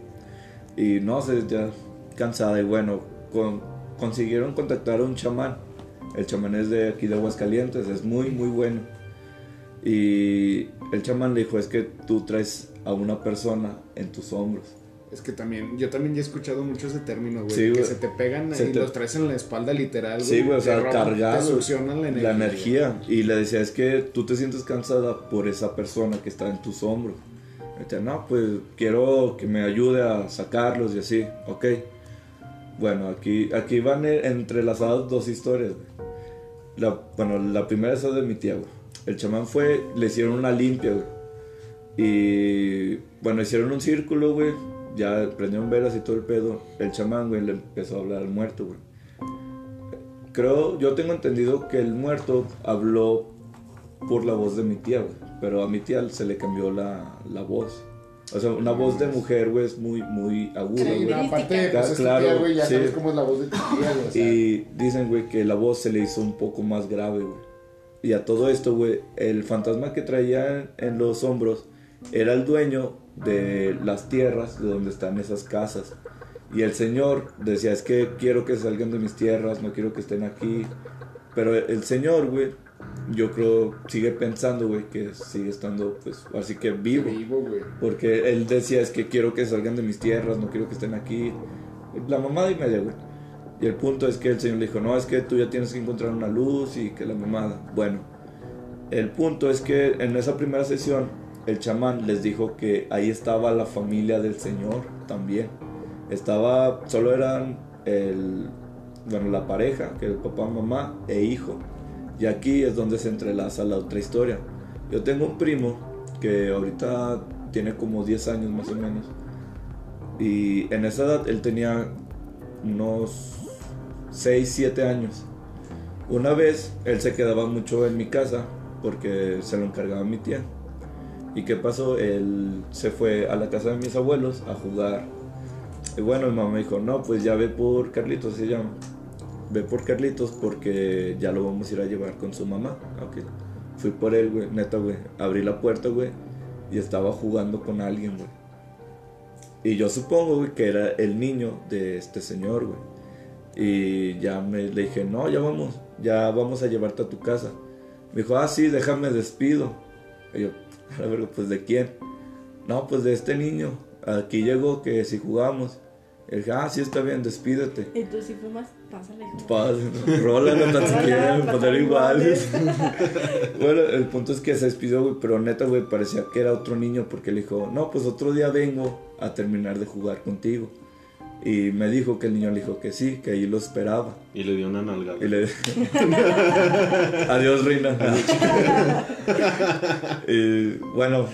Y no, se sentía cansada y bueno, con- consiguieron contactar a un chamán. El chamán es de aquí de Aguascalientes, es muy, muy bueno. Y el chamán le dijo, es que tú traes a una persona en tus hombros. Es que también, yo también ya he escuchado mucho ese término, güey. Sí, que güey. se te pegan Se y te- los traes en la espalda literal, Sí, güey, o sea, roban, cargado. Te succionan la energía. La energía. Y le decía, es que tú te sientes cansada por esa persona que está en tus hombros. Y decía, no, pues quiero que me ayude a sacarlos y así. Ok. Bueno, aquí, aquí van eh, entrelazadas dos historias, güey. La, bueno, la primera es de mi tía, güey. El chamán fue, le hicieron una limpia, güey. Y bueno, hicieron un círculo, güey. Ya prendieron velas y todo el pedo. El chamán, güey, le empezó a hablar al muerto, güey. Creo, yo tengo entendido que el muerto habló por la voz de mi tía, güey. Pero a mi tía se le cambió la, la voz. O sea, una voz de mujer, güey, es muy, muy aguda, Sí, güey. no, aparte, pues claro, güey, ya sí. sabes cómo es la voz de tu tía, güey. o sea, Y dicen, güey, que la voz se le hizo un poco más grave, güey. Y a todo esto, güey, el fantasma que traía en los hombros era el dueño de las tierras de donde están esas casas. Y el señor decía, es que quiero que salgan de mis tierras, no quiero que estén aquí. Pero el señor, güey, yo creo, sigue pensando, güey, que sigue estando, pues, así que vivo. vivo, güey. Porque él decía, es que quiero que salgan de mis tierras, no quiero que estén aquí. La mamada y media, güey. Y el punto es que el señor le dijo, no, es que tú ya tienes que encontrar una luz y que la mamada. Bueno, el punto es que en esa primera sesión, el chamán les dijo que ahí estaba la familia del señor también. Estaba, solo eran el, bueno, la pareja, que era el papá, mamá e hijo. Y aquí es donde se entrelaza la otra historia. Yo tengo un primo que ahorita tiene como 10 años más o menos. Y en esa edad él tenía unos 6, 7 años. Una vez él se quedaba mucho en mi casa porque se lo encargaba mi tía. ¿Y qué pasó? Él se fue a la casa de mis abuelos a jugar. Y bueno, mi mamá me dijo, no, pues ya ve por Carlitos, se llama. Ve por Carlitos porque ya lo vamos a ir a llevar con su mamá. Fui por él, güey, neta, güey. Abrí la puerta, güey, y estaba jugando con alguien, güey. Y yo supongo, güey, que era el niño de este señor, güey. Y ya me le dije, no, ya vamos, ya vamos a llevarte a tu casa. Me dijo, ah, sí, déjame despido. Y yo, a ver, pues de quién? No, pues de este niño. Aquí llegó que si jugamos. Y dije, ah, sí, está bien, despídete. Y tú sí fumas, pásale. rola, no tan siquiera, para poner ser iguales. bueno, el punto es que se despidió, güey, pero neta, güey, parecía que era otro niño porque le dijo, no, pues otro día vengo a terminar de jugar contigo. Y me dijo que el niño le dijo que sí, que ahí lo esperaba. Y le dio una nalgada. Y le... Adiós, reina. y bueno,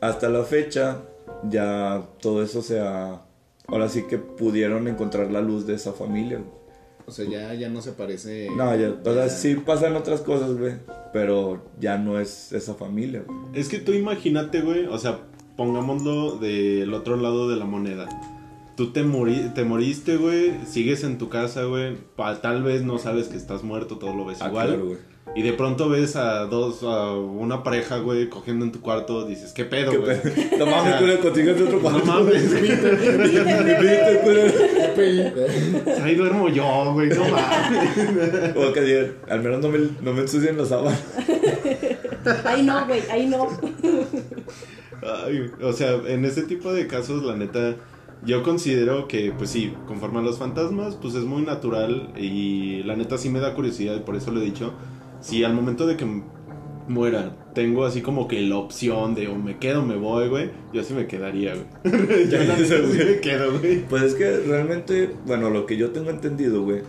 hasta la fecha ya todo eso se ha... Ahora sí que pudieron encontrar la luz de esa familia. güey. O sea, ya, ya no se parece. No, ya, o sea, sí pasan otras cosas, güey, pero ya no es esa familia, güey. Es que tú imagínate, güey, o sea, pongámoslo del otro lado de la moneda. Tú te, morí, te moriste, güey, sigues en tu casa, güey, tal vez no sabes que estás muerto, todo lo ves Ah, igual. claro, güey. Y de pronto ves a dos, a una pareja, güey, cogiendo en tu cuarto, dices, ¿qué pedo, ¿Qué güey? pedo? No mames, culero, contigo es de otro No cuarto. mames, culero. GPI. Ahí duermo yo, güey, no mames. O que digan, al menos no me, no me ensucien los sábanas. Ahí no, güey, ahí no. Ay, o sea, en ese tipo de casos, la neta, yo considero que, pues sí, conforme a los fantasmas, pues es muy natural y la neta sí me da curiosidad y por eso lo he dicho. Si al momento de que muera tengo así como que la opción de o me quedo o me voy, güey, yo sí me quedaría, güey. yo la neta sí me quedo, güey. Pues es que realmente, bueno, lo que yo tengo entendido, güey,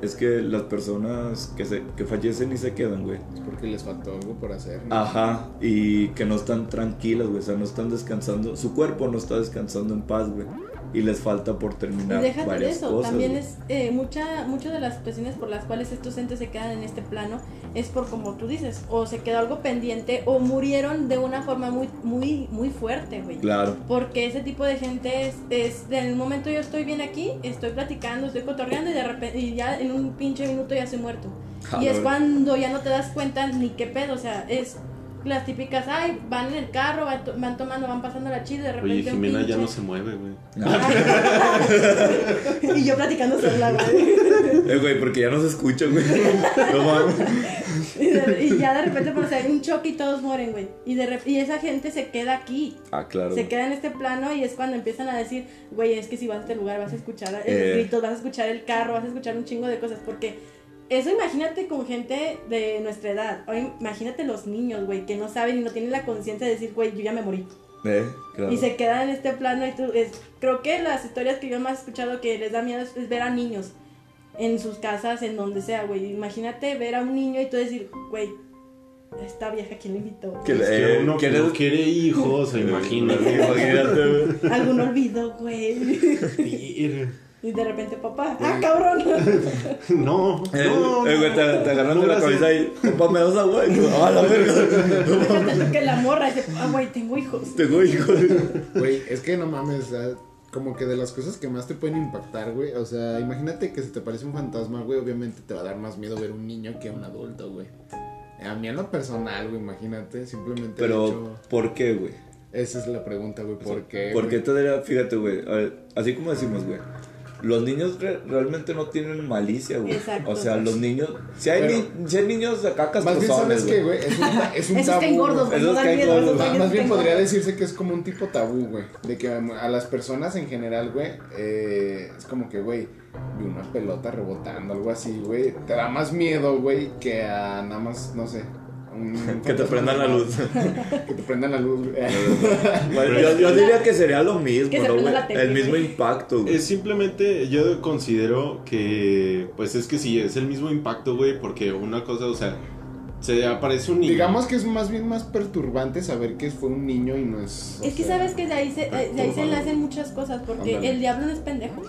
es que las personas que, se, que fallecen y se quedan, güey. Es porque les faltó algo por hacer. ¿no? Ajá, y que no están tranquilas, güey, o sea, no están descansando, su cuerpo no está descansando en paz, güey, y les falta por Y terminar déjate de varias eso, cosas. también es eh, mucha, muchas de las situaciones por las cuales estos entes se quedan en este plano es por como tú dices, o se quedó algo pendiente o murieron de una forma muy, muy, muy fuerte, güey. Claro, Porque ese tipo de gente es, es en el momento yo estoy bien aquí, estoy platicando, estoy cotorreando y de repente y ya en un pinche minuto ya estoy muerto. Ah, y es cuando ya no te das cuenta ni qué pedo, o sea, es las típicas, ay, van en el carro, van, to- van tomando, van pasando la chida y de repente Oye, un Jimena ya no se mueve, güey. y yo platicando sola, güey. Eh, güey, porque ya no se escucha, güey. No mames. Y, ya de repente, pues, hay un choque y todos mueren, güey. Y, de rep- y esa gente se queda aquí. Ah, claro. Se queda en este plano y es cuando empiezan a decir, güey, es que si vas a este lugar vas a escuchar el Eh. gritos, vas a escuchar el carro, vas a escuchar un chingo de cosas. Porque eso imagínate con gente de nuestra edad. O imagínate los niños, güey, que no saben y no tienen la conciencia de decir, güey, yo ya me morí. Eh, claro. Y se quedan en este plano y tú, es, creo que las historias que yo más he escuchado que les da miedo es, es ver a niños en sus casas, en donde sea, güey. Imagínate ver a un niño y tú decir, güey, esta vieja, ¿quién le invitó? Que Es que eh, uno que ¿quieres- no quiere hijos, imagínate. Imagínate, güey. Algún olvido, güey. Y de repente, papá, ¡ah, cabrón! No, Eh, no, eh, güey, te, te agarran no de la cabeza y, papá, me das agua. Y tú, ah, la verga. Que la morra dice, ah, güey, tengo hijos. Tengo hijos. Güey, es que no mames, o sea, como que de las cosas que más te pueden impactar, güey. O sea, imagínate que si te parece un fantasma, güey, obviamente te va a dar más miedo ver un niño que un adulto, güey. A mí en lo personal, güey, imagínate, simplemente Pero, hecho- ¿por qué, güey? Esa es la pregunta, güey, ¿por qué? ¿Por qué güey? te daría, fíjate, güey, a ver, así como decimos, güey, los niños re- realmente no tienen malicia, güey. Exacto. O sea, los niños, si hay, Pero- ni- si hay niños acá Más bien, ¿sabes qué, güey. güey? Es un, ta- es un caen tabú, gordos, güey. Esos caen gordos. esos Más, bien podría gordos. decirse que es como un tipo tabú, güey. De que a las personas en general, güey, eh, es como que, güey, vi una pelota rebotando, algo así, güey. Te da más miedo, güey, que a nada más, no sé. Un Que te prendan la luz. Que te prendan la luz, güey. Bueno, yo, yo diría que sería lo mismo, ¿no, güey? El mismo impacto, güey. Es simplemente, yo considero que, pues es que sí, es el mismo impacto, güey, porque una cosa, o sea, se aparece un niño. Digamos que es más bien más perturbante saber que fue un niño y no es. Es que sea, sabes que de ahí se, de ahí se enlazan muchas cosas, porque el diablo no es pendejo.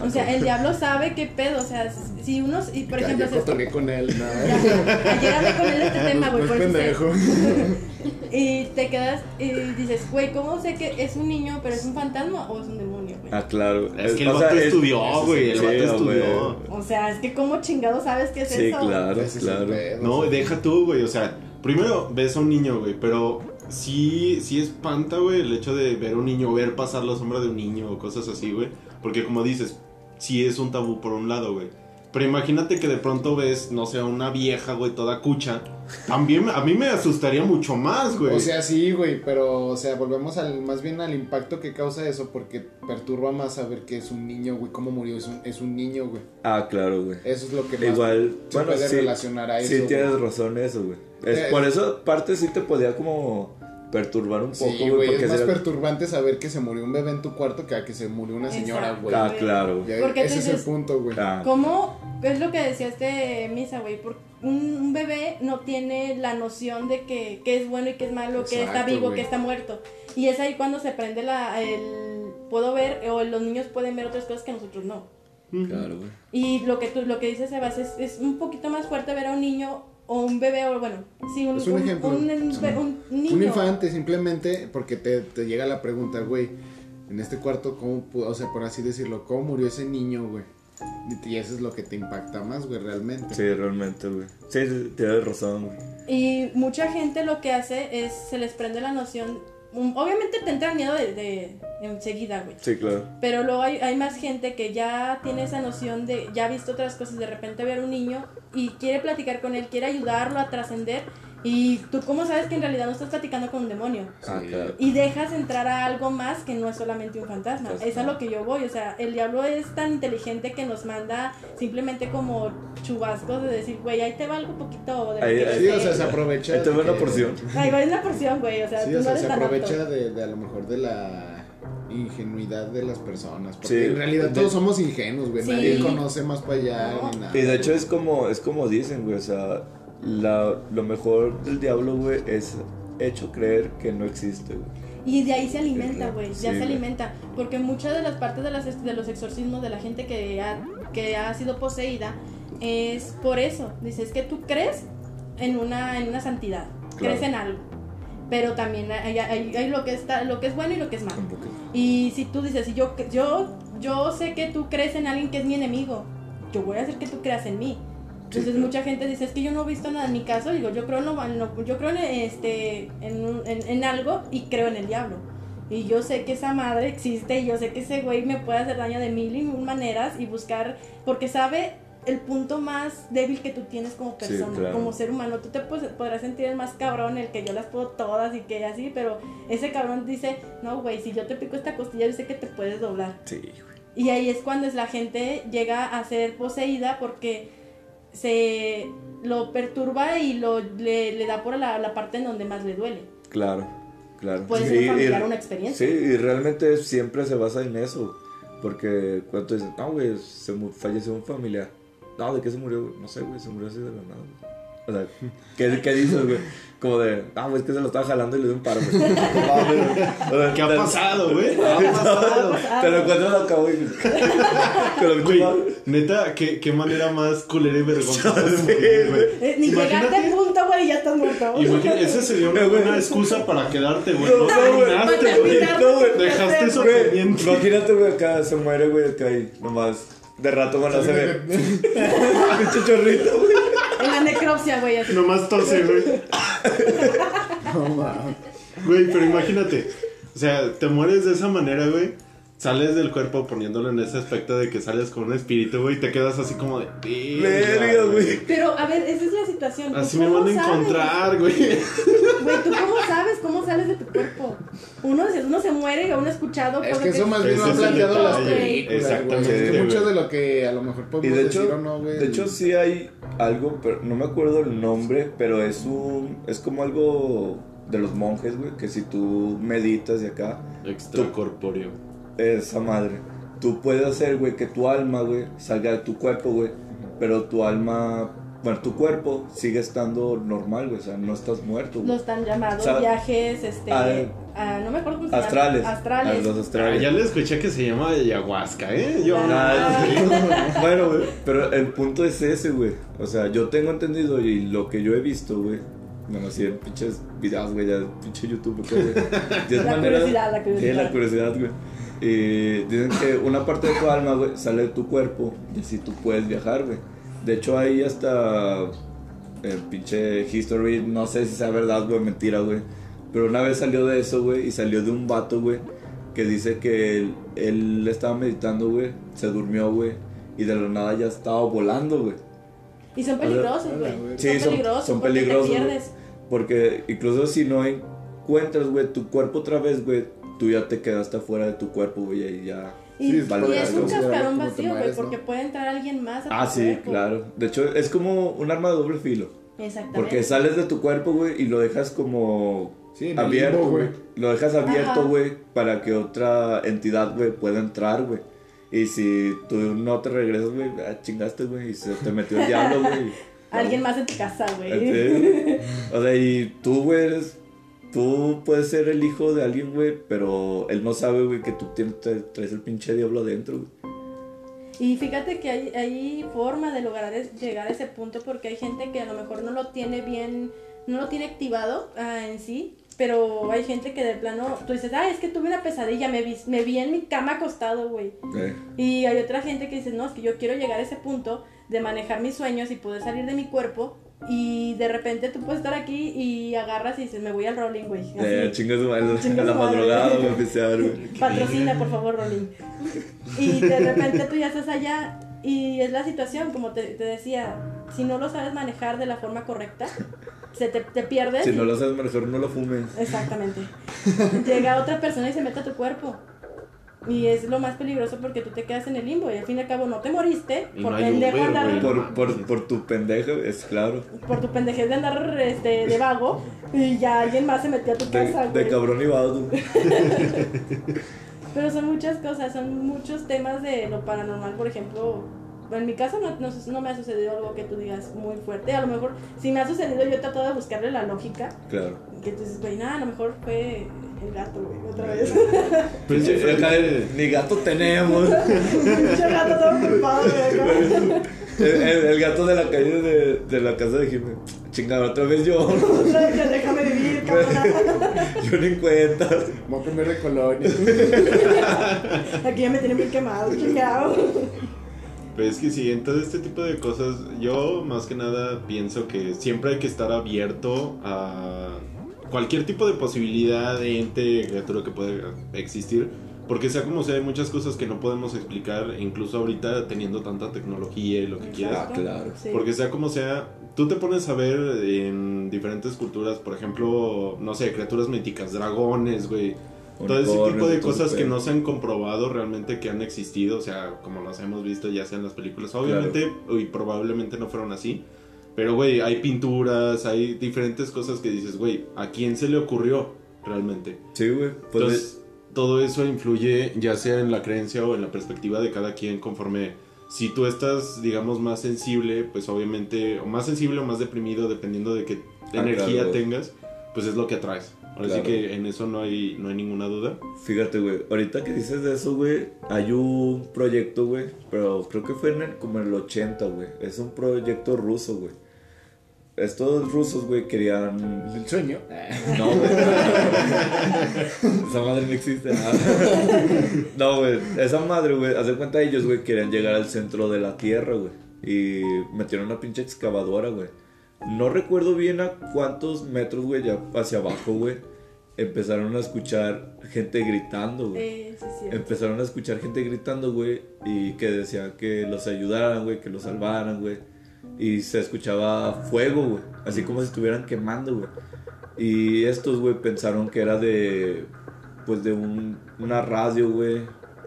O sea, el diablo sabe qué pedo, o sea, si unos, y por que ejemplo, se- con él, Ya, nada. Ayer hablé con él de este tema, güey, No por es pendejo. Y te quedas y dices, güey, ¿cómo sé que es un niño, pero es un fantasma o es un demonio, güey? Ah, claro. Es que el vato sea, estudió, güey. El Sí, vato estudió. O sea, es que cómo chingado sabes qué es Sí, eso. claro, Ese es claro. pedo, No, o sea. deja tú, güey. O sea, primero ves a un niño, güey. Pero sí, sí espanta, güey, el hecho de ver a un niño, ver pasar la sombra de un niño o cosas así, güey. Porque como dices, sí es un tabú por un lado, güey. Pero imagínate que de pronto ves, no sé, a una vieja, güey, toda cucha. También a mí me asustaría mucho más, güey. O sea, sí, güey, pero, o sea, volvemos al, más bien al impacto que causa eso, porque perturba más saber que es un niño, güey, cómo murió, es un, es un niño, güey. Ah, claro, güey. Eso es lo que más Igual, se bueno, puede sí, relacionar a eso. sí güey. tienes razón eso, güey. Es- Eh, por eso, parte sí te podía como perturbar un poco, Sí, güey. güey, porque es más perturbante saber que se murió un bebé en tu cuarto que a que se murió una señora, güey. Ah, claro. Porque ese es el punto, güey. Ah, ¿Cómo? Es lo que decía este Misa, güey. Porque un, un bebé no tiene la noción de que, que es bueno y que es malo, que está vivo, güey. que está muerto. Y es ahí cuando se prende la, el... Puedo ver, o los niños pueden ver otras cosas que nosotros no. claro, güey. Y lo que tú, lo que dices, Sebas, es, es un poquito más fuerte ver a un niño o un bebé, o bueno, sí, un, Es un ejemplo. un- un- un niño. Un infante, simplemente porque te, te llega la pregunta, güey, en este cuarto, ¿cómo, pu- o sea, por así decirlo, cómo murió ese niño, güey? Y- Y eso es lo que te impacta más, güey, realmente. Sí, realmente, güey. Sí, sí, tienes razón, güey. Y mucha gente lo que hace es, se les prende la noción, obviamente te entra el miedo de, de enseguida, güey. Sí, claro. Pero luego hay, hay más gente que ya tiene esa noción de, ya ha visto otras cosas, de repente ver un niño y quiere platicar con él, quiere ayudarlo a trascender. Y tú, ¿cómo sabes que en realidad no estás platicando con un demonio? Ah, Sí. claro. Y dejas entrar a algo más que no es solamente un fantasma. Fantasma. Es a lo que yo voy. O sea, el diablo es tan inteligente que nos manda simplemente como chubascos de decir, güey, ahí te va algo poquito de Ahí- que ahí- Sí, sé". o sea, se aprovecha. Ahí te va una porción. Güey, es una porción, güey. O sea, Sí, tú o no sea, eres se aprovecha de, de a lo mejor de la ingenuidad de las personas. Porque Sí. en realidad De- todos somos ingenuos, güey. Sí. Nadie conoce más para allá No. ni nada. Y de hecho es como, es como dicen, güey, o sea, la, lo mejor del diablo, güey, es hecho creer que no existe, güey. Y de ahí se alimenta, güey. Sí, ya se alimenta. Porque muchas de las partes de, las, de los exorcismos de la gente que ha, que ha sido poseída es por eso. Dices que tú crees en una, en una santidad. Crees Claro. en algo. Pero también hay, hay- hay lo, que está, lo que es bueno y lo que es malo. Y si tú dices, si yo, yo, yo sé que tú crees en alguien que es mi enemigo, yo voy a hacer que tú creas en mí. Entonces mucha gente dice, es que yo no he visto nada en mi caso, digo, yo creo lo- yo creo en, este, en, en- en algo y creo en el diablo. Y yo sé que esa madre existe y yo sé que ese güey me puede hacer daño de mil y mil maneras y buscar, porque sabe el punto más débil que tú tienes como Sí, persona, claro. como ser humano. Tú te puedes- podrás sentir el más cabrón, el que yo las puedo todas y que así, pero ese cabrón dice, no, güey, si yo te pico esta costilla, yo sé que te puedes doblar. Sí, güey. Y ahí es cuando es la gente llega a ser poseída porque se lo perturba y lo, le, le da por la, la parte en donde más le duele. Claro, claro. Puede Sí, ser una experiencia. Sí, y realmente siempre se basa en eso. Porque cuando dicen, no, güey, se falleció un familiar. No, ¿de qué se murió? No sé, güey, se murió así de la nada. O sea, ¿qué, qué dices, güey? Como de, ah, güey, es que se lo estaba jalando y le dio un paro, ¿Qué ha pasado, güey? ¿Qué ha pasado? Te lo encuentras acá, güey. Neta, ¿qué, qué manera más culera y vergonzosa de morir, güey. Eh, ni llegaste al punto, güey, y ya estás muerto. Imagínate, esa sería una buena excusa para quedarte, güey. No, No, no, güey. terminaste, güey. No, güey. Dejaste eso Güey, pendiente. imagínate, güey, acá se muere, güey, acá y nomás de rato van a hacer pinche chorrito, güey. En la necropsia, güey, así. Nomás tose, güey. No, mames. Güey, pero imagínate. O sea, te mueres de esa manera, güey. Sales del cuerpo poniéndolo en ese aspecto de que sales con un espíritu, güey, y te quedas así como de. Verga, güey. Pero, a ver, esa es la situación. ¿Tú Así me van a encontrar, güey. Güey, ¿tú cómo sabes cómo sales de tu cuerpo? Uno, uno se muere y uno ha escuchado. Es que eso más bien lo han planteado las películas, exactamente. Es que mucho de lo que a lo mejor Y podemos de decir hecho, o no, güey. de hecho sí hay algo, pero no me acuerdo el nombre, pero es un, es como algo de los monjes, güey, que si tú meditas de acá, Extracorpóreo. Esa madre, tú puedes hacer, güey, que tu alma, güey, salga de tu cuerpo, güey, pero tu alma bueno, tu cuerpo sigue estando normal, güey, o sea, no estás muerto, güey. Los tan llamados O sea, viajes, este, no me acuerdo cómo se Astrales. llama. Astrales. Los Ah, astrales. ya le escuché que se llama ayahuasca, ¿eh? Yo, Ah. Ah, bueno, güey, pero el punto es ese, güey. O sea, yo tengo entendido y lo que yo he visto, güey. Bueno, así en pinches videos, güey, ya pinche YouTube, güey. La curiosidad, la curiosidad. Sí, la curiosidad, güey. Y dicen que una parte de tu alma, güey, sale de tu cuerpo y así tú puedes viajar, güey. De hecho, hay hasta el pinche history, no sé si sea verdad, güey, mentira, güey. Pero una vez salió de eso, güey, y salió de un vato, güey, que dice que él, él estaba meditando, güey, se durmió, güey, y de la nada ya estaba volando, güey. Y son peligrosos, güey. Sí, son, peligrosos. son porque peligrosos. Te pierdes. Porque incluso si no encuentras, güey, tu cuerpo otra vez, güey, tú ya te quedaste afuera de tu cuerpo, güey, y ya. Y, Sí, y vale, es vale, un cascarón vacío, güey, porque puede entrar alguien más a tu Ah, sí, cuerpo. claro. De hecho, es como un arma de doble filo. Exactamente. Porque sales de tu cuerpo, güey, y lo dejas como Sí, abierto, güey. Lo dejas abierto, güey, para que otra entidad, güey, pueda entrar, güey. Y si tú no te regresas, güey, ah, chingaste, güey, y se te metió el diablo, güey. Alguien más en tu casa, güey. Sí. O sea, y tú, güey, eres. Tú puedes ser el hijo de alguien, güey, pero él no sabe, güey, que tú tienes, traes el pinche diablo adentro, güey. Y fíjate que hay, hay forma de lograr es- llegar a ese punto porque hay gente que a lo mejor no lo tiene bien, no lo tiene activado ah, en sí, pero hay gente que de plano, tú dices, ah, es que tuve una pesadilla, me vi, me vi en mi cama acostado, güey. Eh, Y hay otra gente que dice, no, es que yo quiero llegar a ese punto de manejar mis sueños y poder salir de mi cuerpo. Y de repente tú puedes estar aquí y agarras y dices, me voy al rolling, güey. Eh, chingas a la madrugada, güey, empecé a ver, güey. Patrocina, por favor, Rolling. Y de repente tú ya estás allá y es la situación, como te, te decía, si no lo sabes manejar de la forma correcta, se te, te pierdes. Si y- no lo sabes, mejor no lo fumes. Exactamente. Llega otra persona y se mete a tu cuerpo. Y es lo más peligroso porque tú te quedas en el limbo y al fin y al cabo no te moriste Y por no pendejo Uber, andar. Por, por, por tu pendejo, es claro. por tu pendejez de andar este, de vago y ya alguien más se metió a tu De, casa, de güey. cabrón y vago. Pero son muchas cosas, son muchos temas de lo paranormal, por ejemplo. En mi caso no, no, no me ha sucedido algo que tú digas muy fuerte. A lo mejor, si me ha sucedido, yo he tratado de buscarle la lógica. Claro. Que tú dices, güey, nada, a lo mejor fue el gato, güey, otra vez. Pues eh, Ni gato tenemos. Pinche gato todo ocupado, güey. El, el- el gato de la calle de, de la casa de Jiménez. Chingada, otra vez yo. Déjame vivir, cabrón. Yo ni en cuenta. Voy a cambiar de colonia. Aquí ya me tiene muy quemado, chingado. Pues es que sí, en todo este tipo de cosas, yo más que nada pienso que siempre hay que estar abierto a cualquier tipo de posibilidad de ente, criatura que pueda existir. Porque sea como sea, hay muchas cosas que no podemos explicar, incluso ahorita teniendo tanta tecnología y lo que quieras. Ah, claro. Sí. Porque sea como sea, tú te pones a ver en diferentes culturas, por ejemplo, no sé, criaturas míticas, dragones, güey. Todo ese tipo de cosas que no se han comprobado realmente que han existido, o sea, como las hemos visto ya sea en las películas, obviamente y probablemente no fueron así, pero güey, hay pinturas, hay diferentes cosas que dices, güey, ¿a quién se le ocurrió realmente? Sí, güey. Pues Entonces, todo eso influye ya sea en la creencia o en la perspectiva de cada quien conforme si tú estás, digamos, más sensible, pues obviamente, o más sensible o más deprimido, dependiendo de qué Ah, energía claro. tengas, pues es lo que atraes. Ahora Claro. sí que en eso no hay, no hay ninguna duda. Fíjate, güey, ahorita que dices de eso, güey, hay un proyecto, güey, pero creo que fue en el, como en el 80, güey. Es un proyecto ruso, güey. Estos rusos, güey, querían... El sueño. No, güey. esa madre no existe. nada. No, güey, esa madre, güey, hace cuenta ellos, güey, querían llegar al centro de la Tierra, güey. Y metieron una pinche excavadora, güey. No recuerdo bien a cuántos metros, güey, ya hacia abajo, güey. Empezaron a escuchar gente gritando, güey. Eh, sí, sí. Empezaron a escuchar gente gritando, güey, y que decían que los ayudaran, güey, que los salvaran, güey. Y se escuchaba fuego, güey, así como si estuvieran quemando, güey. Y estos, güey, pensaron que era de, pues, de un, una radio, güey,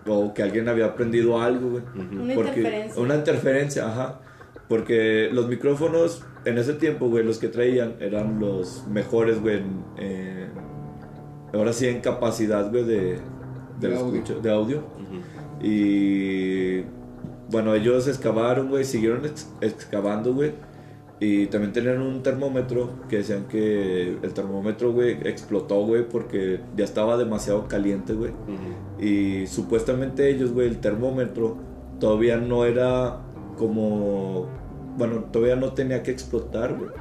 o que alguien había prendido algo, güey. Una Porque- interferencia. Una interferencia, ajá. Porque los micrófonos en ese tiempo, güey, los que traían eran los mejores, güey. en- ahora sí, en capacidad, güey, de, de, De audio. escucha- de audio. Y bueno, ellos excavaron, güey, siguieron ex- excavando, güey. Y también tenían un termómetro que decían que el termómetro, güey, explotó, güey, porque ya estaba demasiado caliente, güey. Y supuestamente ellos, güey, el termómetro todavía no era como. Bueno, todavía no tenía que explotar, güey.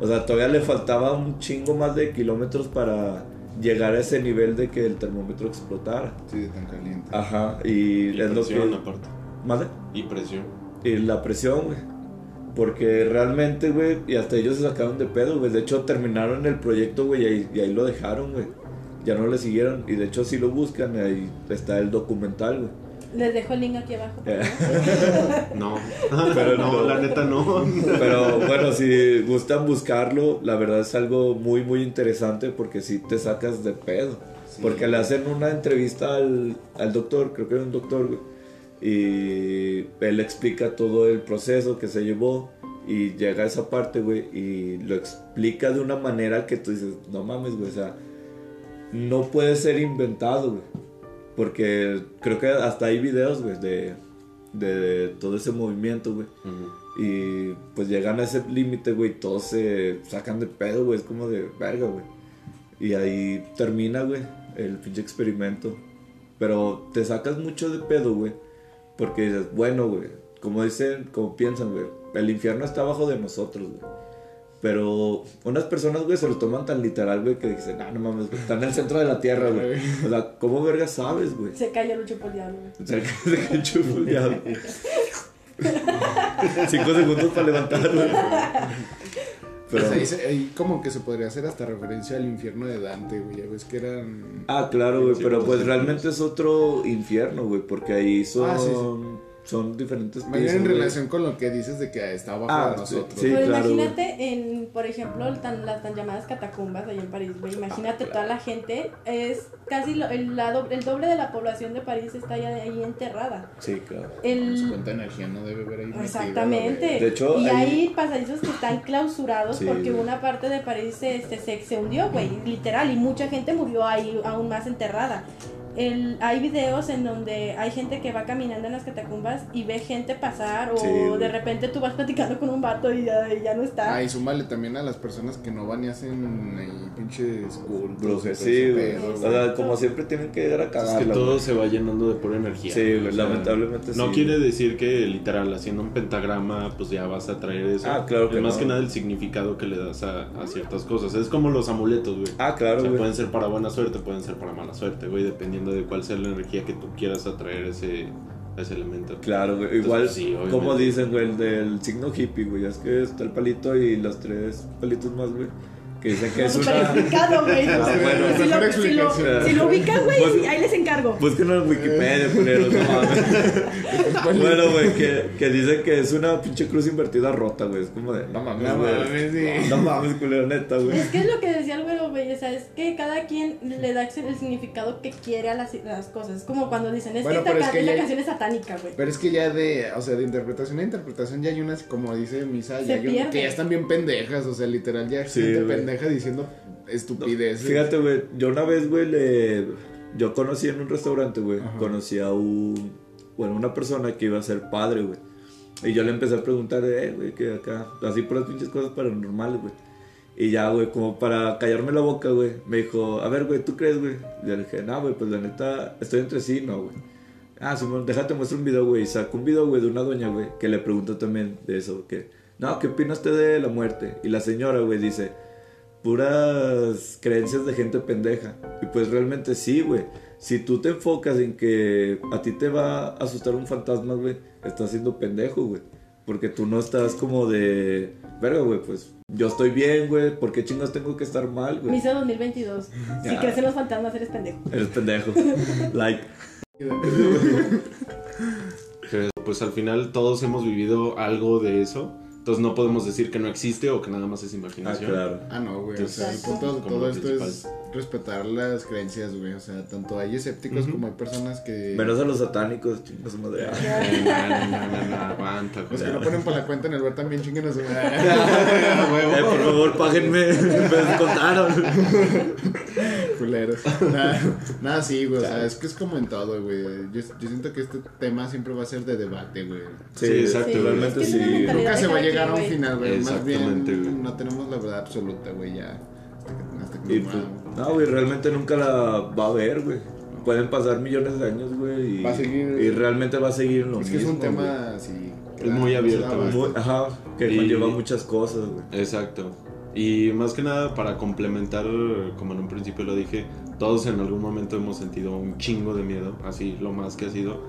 O sea, todavía le faltaba un chingo más de kilómetros para llegar a ese nivel de que el termómetro explotara. Sí, de tan caliente. Ajá, y, Y es lo presión que. aparte. Y presión. Y la presión, güey. Porque realmente, güey, y hasta ellos se sacaron de pedo, güey. De hecho, terminaron el proyecto, güey, y ahí, y ahí lo dejaron, güey. Ya no le siguieron. Y de hecho, si lo buscan, ahí está el documental, güey. Les dejo el link aquí abajo. No. Pero no, la neta no. Pero bueno, si gustan buscarlo, la verdad es algo muy, muy interesante porque si te sacas de pedo. Sí. Porque le hacen una entrevista al, al doctor, creo que era un doctor, güey. Y él explica todo el proceso que se llevó. Y llega a esa parte, güey, y lo explica de una manera que tú dices, no mames, güey, o sea, no puede ser inventado, güey. Porque creo que hasta hay videos, güey, de, de todo ese movimiento, güey. Y pues llegan a ese límite, güey, todos se sacan de pedo, güey, es como de verga, güey. Y ahí termina, güey, el pinche experimento. Pero te sacas mucho de pedo, güey, porque dices, bueno, güey, como dicen, como piensan, güey, el infierno está abajo de nosotros, güey. Pero unas personas, güey, se lo toman tan literal, güey, que dicen, ah, no mames, güey, está en el centro de la tierra, güey. O sea, ¿cómo verga sabes, güey? Se cayó Lucho por diablo, güey. O sea, que se chupó el diablo. Cinco segundos para levantarlo. Pero ahí, se- ahí como que se podría hacer hasta referencia al infierno de Dante, güey. Ya ves que eran. ah, claro, güey, pero pues, realmente es otro infierno, güey, porque ahí son, Ah, sí, son diferentes pisos, en relación con lo que dices de que está abajo Ah, de nosotros. sí, Pero claro, imagínate en, por ejemplo, el tan- las tan llamadas catacumbas allá en París, güey. Imagínate toda la gente, es casi lo- el, la do- el doble de la población de París está ya ahí enterrada. Sí, claro. El, cuánta energía no debe haber ahí. Exactamente. De hecho, y hay- hay pasadizos que están clausurados Sí, porque güey. una parte de París se, se, se, se hundió, güey, literal, y mucha gente murió ahí aún más enterrada. El, hay videos en donde hay gente que va caminando en las catacumbas y ve gente pasar o Sí, de repente tú vas platicando con un vato y ya, y ya no está. Ah, y súmale también a las personas que no van y hacen ahí pinches cultos. Sí, pedo, O sea, como siempre tienen que llegar a Es cagarla. que todo se va llenando de pura energía. Sí, güey, o sea, lamentablemente No sí. quiere decir que literal haciendo un pentagrama pues ya vas a traer eso. Ah, claro que Es más no. que nada el significado que le das a, a ciertas cosas. Es como los amuletos, güey. Ah, claro, o sea, güey. pueden ser para buena suerte, pueden ser para mala suerte, güey, dependiendo de cuál sea la energía que tú quieras atraer ese, ese elemento. Claro, güey. Igual, sí, como dicen, güey, el del signo hippie, güey. Es que está el palito y los tres palitos más, güey. Que dicen que es Súper una. explicado, güey. Ah, bueno, si, lo, si, lo, si lo ubican, güey, Pues- sí, ahí les encargo. Búsquenlo en Wikipedia, culeros, no mames. bueno, güey, que, que dicen que es una pinche cruz invertida rota, güey. Es como de, no mames, No güey. mames, sí. No mames, culero, neta, güey. Es que es lo que decía el güero, güey. O sea, es que cada quien le da el significado que quiere a las, las cosas. Es como cuando dicen, es Bueno, que esta, es que ya- canción es satánica, güey. Pero es que ya de, o sea, de interpretación a interpretación ya hay unas, como dice Misa, ya hay un- pierde. que ya están bien pendejas, o sea, literal, ya Sí, gente. Pendeja diciendo estupideces. Fíjate, güey, yo una vez, güey, le... Yo conocí en un restaurante, güey, conocí a un... Bueno, una persona que iba a ser padre, güey. Y yo le empecé a preguntar, eh, güey, que acá... Así por las pinches cosas paranormales, güey. Y ya, güey, como para callarme la boca, güey, me dijo, a ver, güey, ¿tú crees, güey? Le dije, no, güey, pues la neta, estoy entre sí, no, güey. Ah, Simón, déjate muestro un video, güey. Y sacó un video, güey, de una doña, güey, que le preguntó también de eso, que... No, ¿qué opina usted de la muerte? Y la señora, güey, dice puras creencias de gente pendeja. Y pues realmente sí, güey. Si tú te enfocas en que a ti te va a asustar un fantasma, güey, estás siendo pendejo, güey. Porque tú no estás como de, verga, güey, pues yo estoy bien, güey. ¿Por qué chingas tengo que estar mal, güey? Misa 2022. Si Ya. crecen los fantasmas, eres pendejo. Eres pendejo. like. Pues al final todos hemos vivido algo de eso. Entonces no podemos decir que no existe o que nada más es Ah, imaginación. claro. Ah, no, güey. O sea, el punto de todo esto es respetar las creencias, güey. O sea, tanto hay escépticos como hay personas que. Menos a los satánicos, chingas madre. No, no, no, no, aguanta, Los que no ponen para la cuenta en el bar también chinguen a su madre. Eh, por favor, páguenme. Me descontaron. Culeros. Nada, nada, sí, güey. O sea, es que es como en todo, güey. Yo, yo siento que este tema siempre va a ser de debate, güey. Sí, exacto, Sí, realmente es que es sí. Nunca se va a llegar a un final, güey. Más bien, güey. no tenemos la verdad absoluta, güey, ya. Hasta que, hasta que pues, no, güey, realmente nunca la va a haber, güey. Pueden pasar millones de años, güey, y, Va a seguir- y realmente va a seguir en lo güey. Es que es mismo, un tema así. Es muy abierto. Muy- ajá, que Y- conlleva muchas cosas, güey. Exacto. Y más que nada para complementar, como en un principio lo dije, todos en algún momento hemos sentido un chingo de miedo, así lo más que ha sido.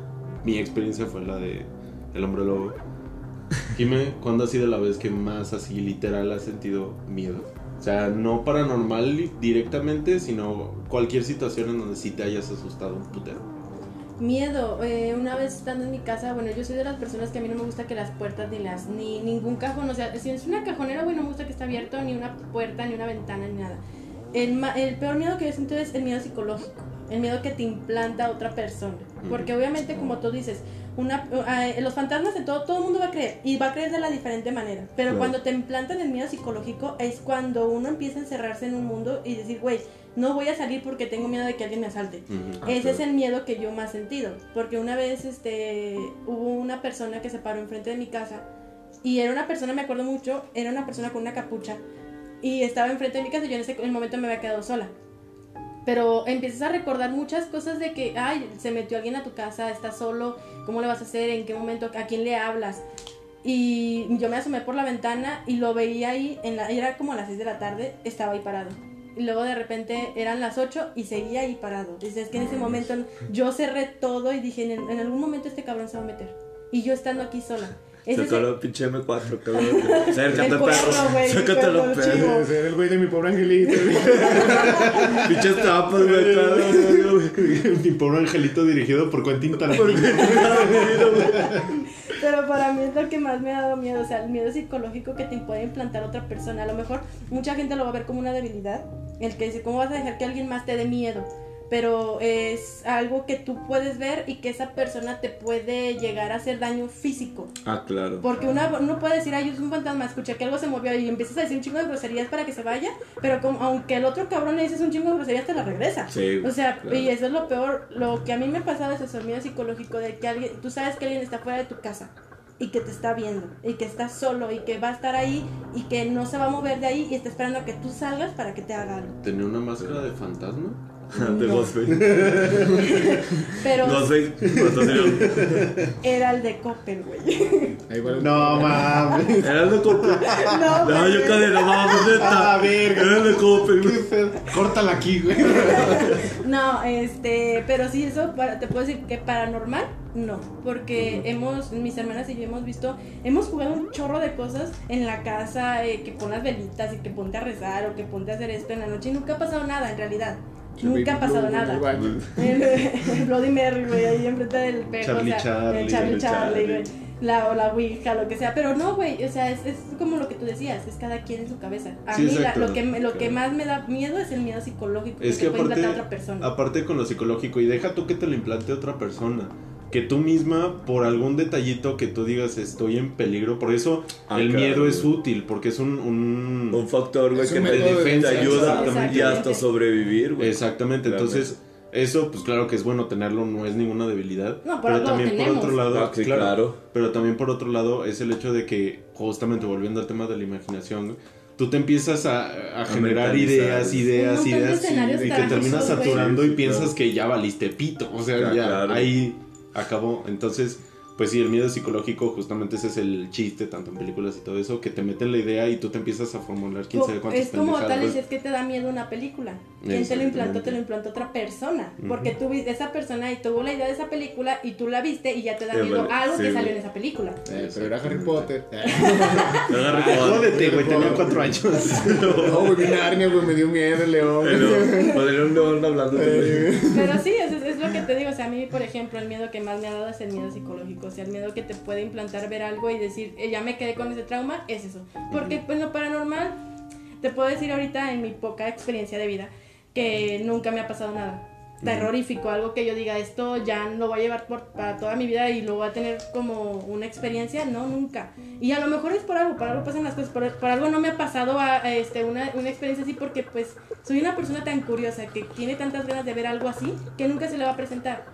Mi experiencia fue la de El Hombre Lobo. Jime, ¿cuándo ha sido la vez que más así literal has sentido miedo? O sea, no paranormal directamente, sino cualquier situación en donde sí te hayas asustado un putero. Miedo, eh, una vez estando en mi casa, bueno, yo soy de las personas que a mí no me gusta que las puertas ni las, ni ningún cajón, o sea, si es una cajonera, güey, no me gusta que esté abierto, ni una puerta, ni una ventana, ni nada. El, peor miedo que yo siento es el miedo psicológico, el miedo que te implanta otra persona. Porque obviamente, como tú dices, una, eh, los fantasmas en todo, todo el mundo va a creer, y va a creer de la diferente manera. Pero Claro. cuando te implantan el miedo psicológico es cuando uno empieza a encerrarse en un mundo y decir, güey, no voy a salir porque tengo miedo de que alguien me asalte. Ah, Ese es el miedo que yo más sentido, porque una vez este hubo una persona que se paró enfrente de mi casa y era una persona, me acuerdo mucho, era una persona con una capucha y estaba enfrente de mi casa y yo en ese en el momento me había quedado sola. Pero empiezas a recordar muchas cosas de que, ay, se metió alguien a tu casa, estás solo, ¿cómo le vas a hacer? ¿En qué momento? ¿A quién le hablas? Y yo me asomé por la ventana y lo veía ahí, en la, era como a las 6 de la tarde, estaba ahí parado. Y luego de repente eran las 8 y seguía ahí parado. Dices que en ese momento yo cerré todo y dije, en, en algún momento este cabrón se va a meter. Y yo estando aquí sola. Ese es Saca el- pinche M4, cabrón. Acércate, perro. Sácate el los perros. ser el güey de mi pobre angelito. Pinches tapas, güey. Mi pobre angelito dirigido por Quentin Tarantino. Pero para mí es lo que más me ha dado miedo, o sea, el miedo psicológico que te puede implantar otra persona. A lo mejor mucha gente lo va a ver como una debilidad, el que dice, ¿cómo vas a dejar que alguien más te dé miedo? Pero es algo que tú puedes ver y que esa persona te puede llegar a hacer daño físico. Ah, claro. Porque una, uno puede decir, ay, es un fantasma, escuché que algo se movió y empiezas a decir un chingo de groserías para que se vaya, pero como, aunque el otro cabrón le dices un chingo de groserías, te la regresa. Sí, O sea, claro. y eso es lo peor. Lo que a mí me ha pasado es eso, el miedo psicológico de que alguien, tú sabes que alguien está fuera de tu casa y que te está viendo y que está solo y que va a estar ahí y que no se va a mover de ahí y está esperando a que tú salgas para que te haga algo. ¿Tenía una máscara de fantasma? De No. Ghostface. Pero Ghostface. era el de Coppel, güey. No mames. Era el de Coppel. No, No, yo cadena, vamos, neta. Ah, verga. Era el de Coppel, güey. Córtala aquí, güey. No, este, pero sí, eso para- te puedo decir que paranormal, no, porque hemos, mis hermanas y yo hemos visto, hemos jugado un chorro de cosas en la casa, eh, que pon las velitas y que ponte a rezar o que ponte a hacer esto en la noche y nunca ha pasado nada en realidad. Nunca ha pasado Blue, nada. Bloody Mary, güey, ahí enfrente del perro. Charlie o sea, Charlie, el Charlie Charlie. Charlie, güey. La, o la Ouija, lo que sea. Pero no, güey, o sea, es, es como lo que tú decías, es cada quien en su cabeza. A Sí, mí la- lo, que, me- lo que más me da miedo es el miedo psicológico Es que, que te puede implantar aparte, otra persona. aparte con lo psicológico, y deja tú que te lo implante otra persona. Que tú misma, por algún detallito que tú digas estoy en peligro, por eso Ah, el claro, miedo es útil, porque es un... un- Un factor, güey, Es que un te, método de te defensa, ayuda y hasta sobrevivir, güey. Exactamente, Realmente. entonces eso pues claro que es bueno tenerlo, no es ninguna debilidad. No, pero también por otro lado, Ah, sí, claro. Pero también por otro lado es el hecho de que, justamente volviendo al tema de la imaginación, tú te empiezas a, a generar ideas, ideas, ideas, escenarios y que terminas saturando Sí, y piensas claro. que ya valiste pito. O sea, Ya, ya claro. ahí acabó. Entonces, pues sí, el miedo psicológico, justamente ese es el chiste, tanto en películas y todo eso, que te meten la idea y tú te empiezas a formular quién sabe cuántas es como tal dices que te da miedo una película. Quien te lo implantó, te lo implantó otra persona. Porque tú viste esa persona y tuvo la idea de esa película y tú la viste y ya te da Eh, miedo vale, algo sí, que salió en esa película. Eh, pero era Harry Potter. Agarra Ah, como- jódete, güey, tenía cuatro años. No, güey, vi Narnia, güey, me dio miedo el león. Pero, un león hablando de Eh, Pero sí, es, es lo que te digo. O sea, a mí, por ejemplo, el miedo que más me ha dado es el miedo psicológico. O sea, el miedo que te puede implantar ver algo y decir, "Eh, ya me quedé con ese trauma, es eso. Porque, pues, lo paranormal, te puedo decir ahorita en mi poca experiencia de vida que nunca me ha pasado nada. terrorífico, algo que yo diga, esto ya lo voy a llevar por, para toda mi vida y lo voy a tener como una experiencia, no, nunca. Y a lo mejor es por algo, por algo pasan las cosas, por, por algo no me ha pasado a, a este, una, una experiencia así porque pues soy una persona tan curiosa que tiene tantas ganas de ver algo así que nunca se le va a presentar.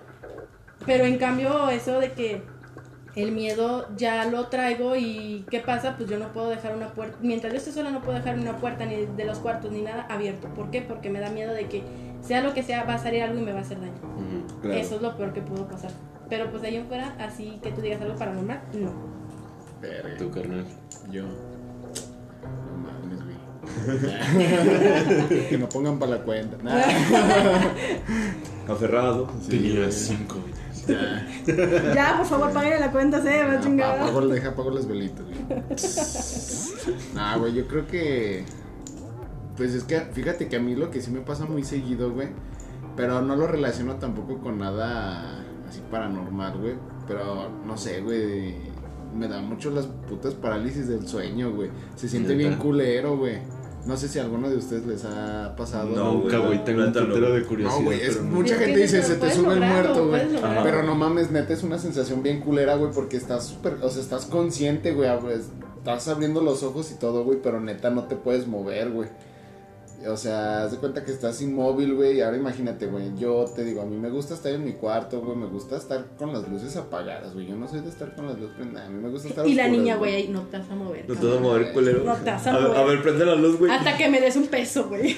Pero en cambio eso de que el miedo ya lo traigo y ¿qué pasa? Pues yo no puedo dejar una puerta, mientras yo esté sola no puedo dejar una puerta ni de los cuartos ni nada abierto. ¿Por qué? Porque me da miedo de que sea lo que sea, va a salir algo y me va a hacer daño. Claro. Eso es lo peor que pudo pasar. Pero pues de ahí en fuera, así que tú digas algo paranormal, no. Verga. Tu carnal. Yo. No mames, güey. que no pongan para la cuenta. Nah. Aferrado. Tenía cinco vidas. Ya. ya, por favor, págale la cuenta, se va Ah, Apago, deja, apago las velitas, güey. Nah, güey, yo creo que. Pues es que, fíjate que a mí lo que sí me pasa muy seguido, güey. Pero no lo relaciono tampoco con nada así paranormal, güey. Pero no sé, güey. Me dan mucho las putas parálisis del sueño, güey. Se siente bien culero, güey. No sé si a alguno de ustedes les ha pasado. No, Nunca, güey. Tengo un putero de curiosidad. No, güey, es pero no. mucha Es gente dice, se te sube el muerto, güey. Pero no mames, neta, es una sensación bien culera, güey, porque estás súper, o sea, estás consciente, güey, estás abriendo los ojos y todo, güey, pero neta no te puedes mover, güey. O sea, haz de cuenta que estás inmóvil, güey, y ahora imagínate, güey, yo te digo, a mí me gusta estar en mi cuarto, güey, me gusta estar con las luces apagadas, güey, yo no soy de estar con las luces prendidas, a mí me gusta estar Y la niña, güey, ahí no te vas a mover. No te vas a mover, culero. No te vas a a, ver- mover. a ver, prende la luz, güey. Hasta que me des un peso, güey.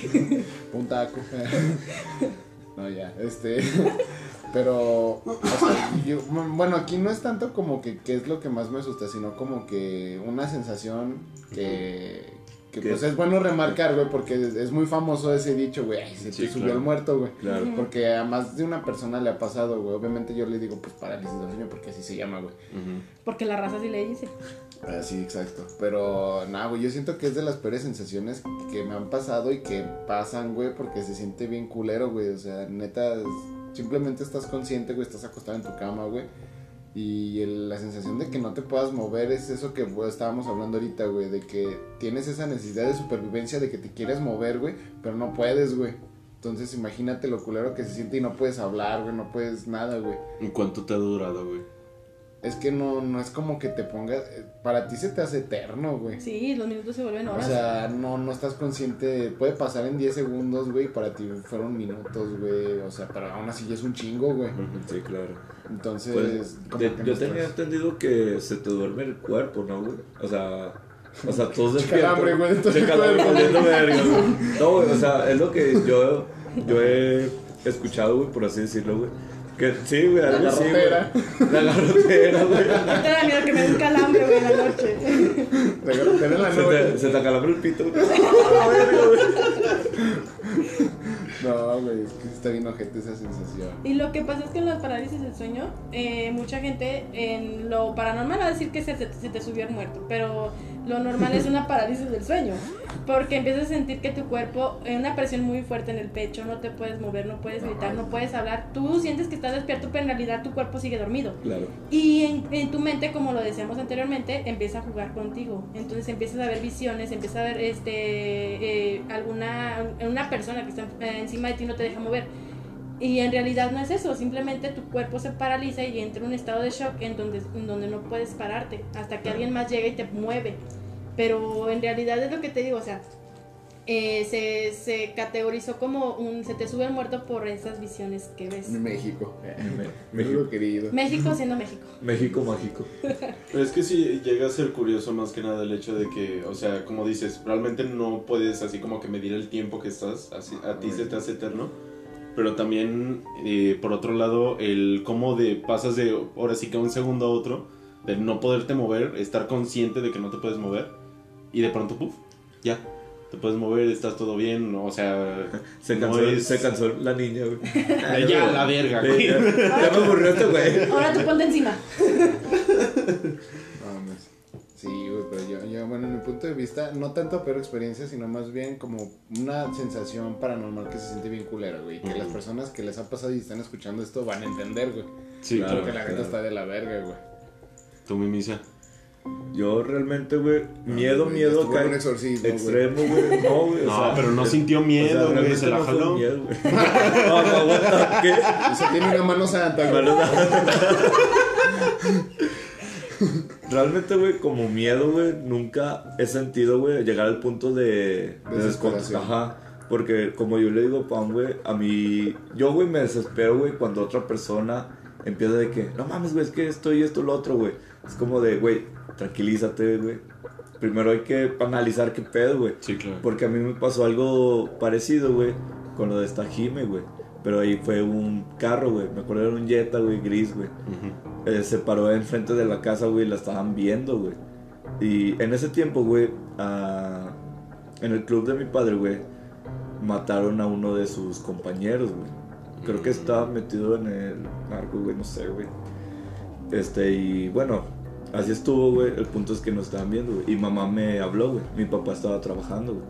Un taco. no, ya, este. Pero, o sea, yo- bueno, aquí no es tanto como que qué es lo que más me asusta, sino como que una sensación que, que ¿Qué? pues es bueno remarcar, güey, porque es, es muy famoso ese dicho, güey, ay, se Sí, te subió el muerto, güey. Claro. Porque a más de una persona le ha pasado, güey. Obviamente yo le digo, pues parálisis del sueño, porque así se llama, güey. Porque la raza sí le dice. Ah, sí, exacto. Pero nada, güey, yo siento que es de las peores sensaciones que me han pasado y que pasan, güey, porque se siente bien culero, güey. O sea, neta, simplemente estás consciente, güey, estás acostado en tu cama, güey. Y el- la sensación de que no te puedas mover es eso que estábamos hablando ahorita, güey, de que tienes esa necesidad de supervivencia, de que te quieres mover, güey, pero no puedes, güey. Entonces imagínate lo culero que se siente y no puedes hablar, güey, no puedes nada, güey. ¿Y cuánto te ha durado, güey? Es que no, no es como que te pongas, eh, para ti se te hace eterno, güey. Sí, los minutos se vuelven O horas. sea, no, no estás consciente, puede pasar en 10 segundos, güey, para ti fueron minutos, güey, o sea, pero aún así ya es un chingo, güey. Sí, claro. Entonces, Pues, de- yo tenía entendido que se te duerme el cuerpo, ¿no, güey? O sea, o sea, todos despiertos. Calambre, güey, verga. No, güey, o sea, es lo que yo, yo he escuchado, güey, por así decirlo, güey. Que sí, güey, algo La así, garrotera. güey. La garrotera, güey. No te da miedo que me dé un calambre, güey, en la noche. Te agarras en la Se te, se te acalambra el pito. ¡Ah! No, güey, es que está bien ojete esa sensación. Y lo que pasa es que en las parálisis del sueño, eh, mucha gente en lo paranormal va a decir que se, te- se te subió el muerto, pero lo normal es una parálisis del sueño, porque empiezas a sentir que tu cuerpo, eh, una presión muy fuerte en el pecho, no te puedes mover, no puedes gritar, no puedes hablar, tú sientes que estás despierto, pero en realidad tu cuerpo sigue dormido. Claro. Y en, en tu mente, como lo decíamos anteriormente, empieza a jugar contigo. Entonces empiezas a ver visiones, empiezas a ver este eh, alguna una persona que está eh, encima de ti y no te deja mover. Y en realidad no es eso, simplemente tu cuerpo se paraliza y entra en un estado de shock en donde, en donde no puedes pararte hasta que alguien más llega y te mueve. Pero en realidad es lo que te digo, o sea, eh, se, se categorizó como un se te sube el muerto por esas visiones que ves. México. México México, querido. México siendo México. México mágico. Pero es que sí llega a ser curioso más que nada el hecho de que, o sea, como dices, realmente no puedes así como que medir el tiempo que estás, así, a ti se te hace eterno. Pero también, eh, por otro lado, el cómo de pasas de ahora sí que un segundo a otro, de no poderte mover, estar consciente de que no te puedes mover, y de pronto, puf, ya, te puedes mover, estás todo bien, o sea, Se no cansó, es- se cansó la niña, güey. Ya, la verga, Sí, güey. Ya, ya me aburrió este güey. Ahora tú ponte encima. No, no Sí, güey, pero yo, yo, bueno, en mi punto de vista, no tanto peor experiencia, sino más bien como una sensación paranormal que se siente bien culera, güey. Que las personas que les ha pasado y están escuchando esto van a entender, güey. Sí, Claro. Porque la claro. está de la verga, güey. Tu mimisa. Yo realmente, güey, miedo, güey, miedo en un exorcismo, güey. extremo, güey. No, güey. o No, sea, pero no sintió o sea, miedo, güey, se la no jaló. miedo, güey. No, no, aguanta, ¿qué? O sea, tiene una mano santa, güey. Realmente, güey, como miedo, güey, nunca he sentido, güey, llegar al punto de... de Desesperación. Ajá. Porque como yo le digo, Pam, güey, a mí... Yo, güey, me desespero, güey, cuando otra persona empieza de que... No mames, güey, es que esto y esto, lo otro, güey. Es como de, güey, tranquilízate, güey. Primero hay que analizar qué pedo, güey. Sí, claro. Porque a mí me pasó algo parecido, güey, con lo de esta Jime, güey. Pero ahí fue un carro, güey. Me acuerdo era un Jetta, güey, gris, güey. Eh, se paró enfrente de la casa, güey, y la estaban viendo, güey. Y en ese tiempo, güey, ah, en el club de mi padre, güey, mataron a uno de sus compañeros, güey. Creo que Mm. estaba metido en el narco, güey, no sé, güey. Este, y bueno, así estuvo, güey. El punto es que nos estaban viendo, güey. Y mamá me habló, güey. Mi papá estaba trabajando, güey.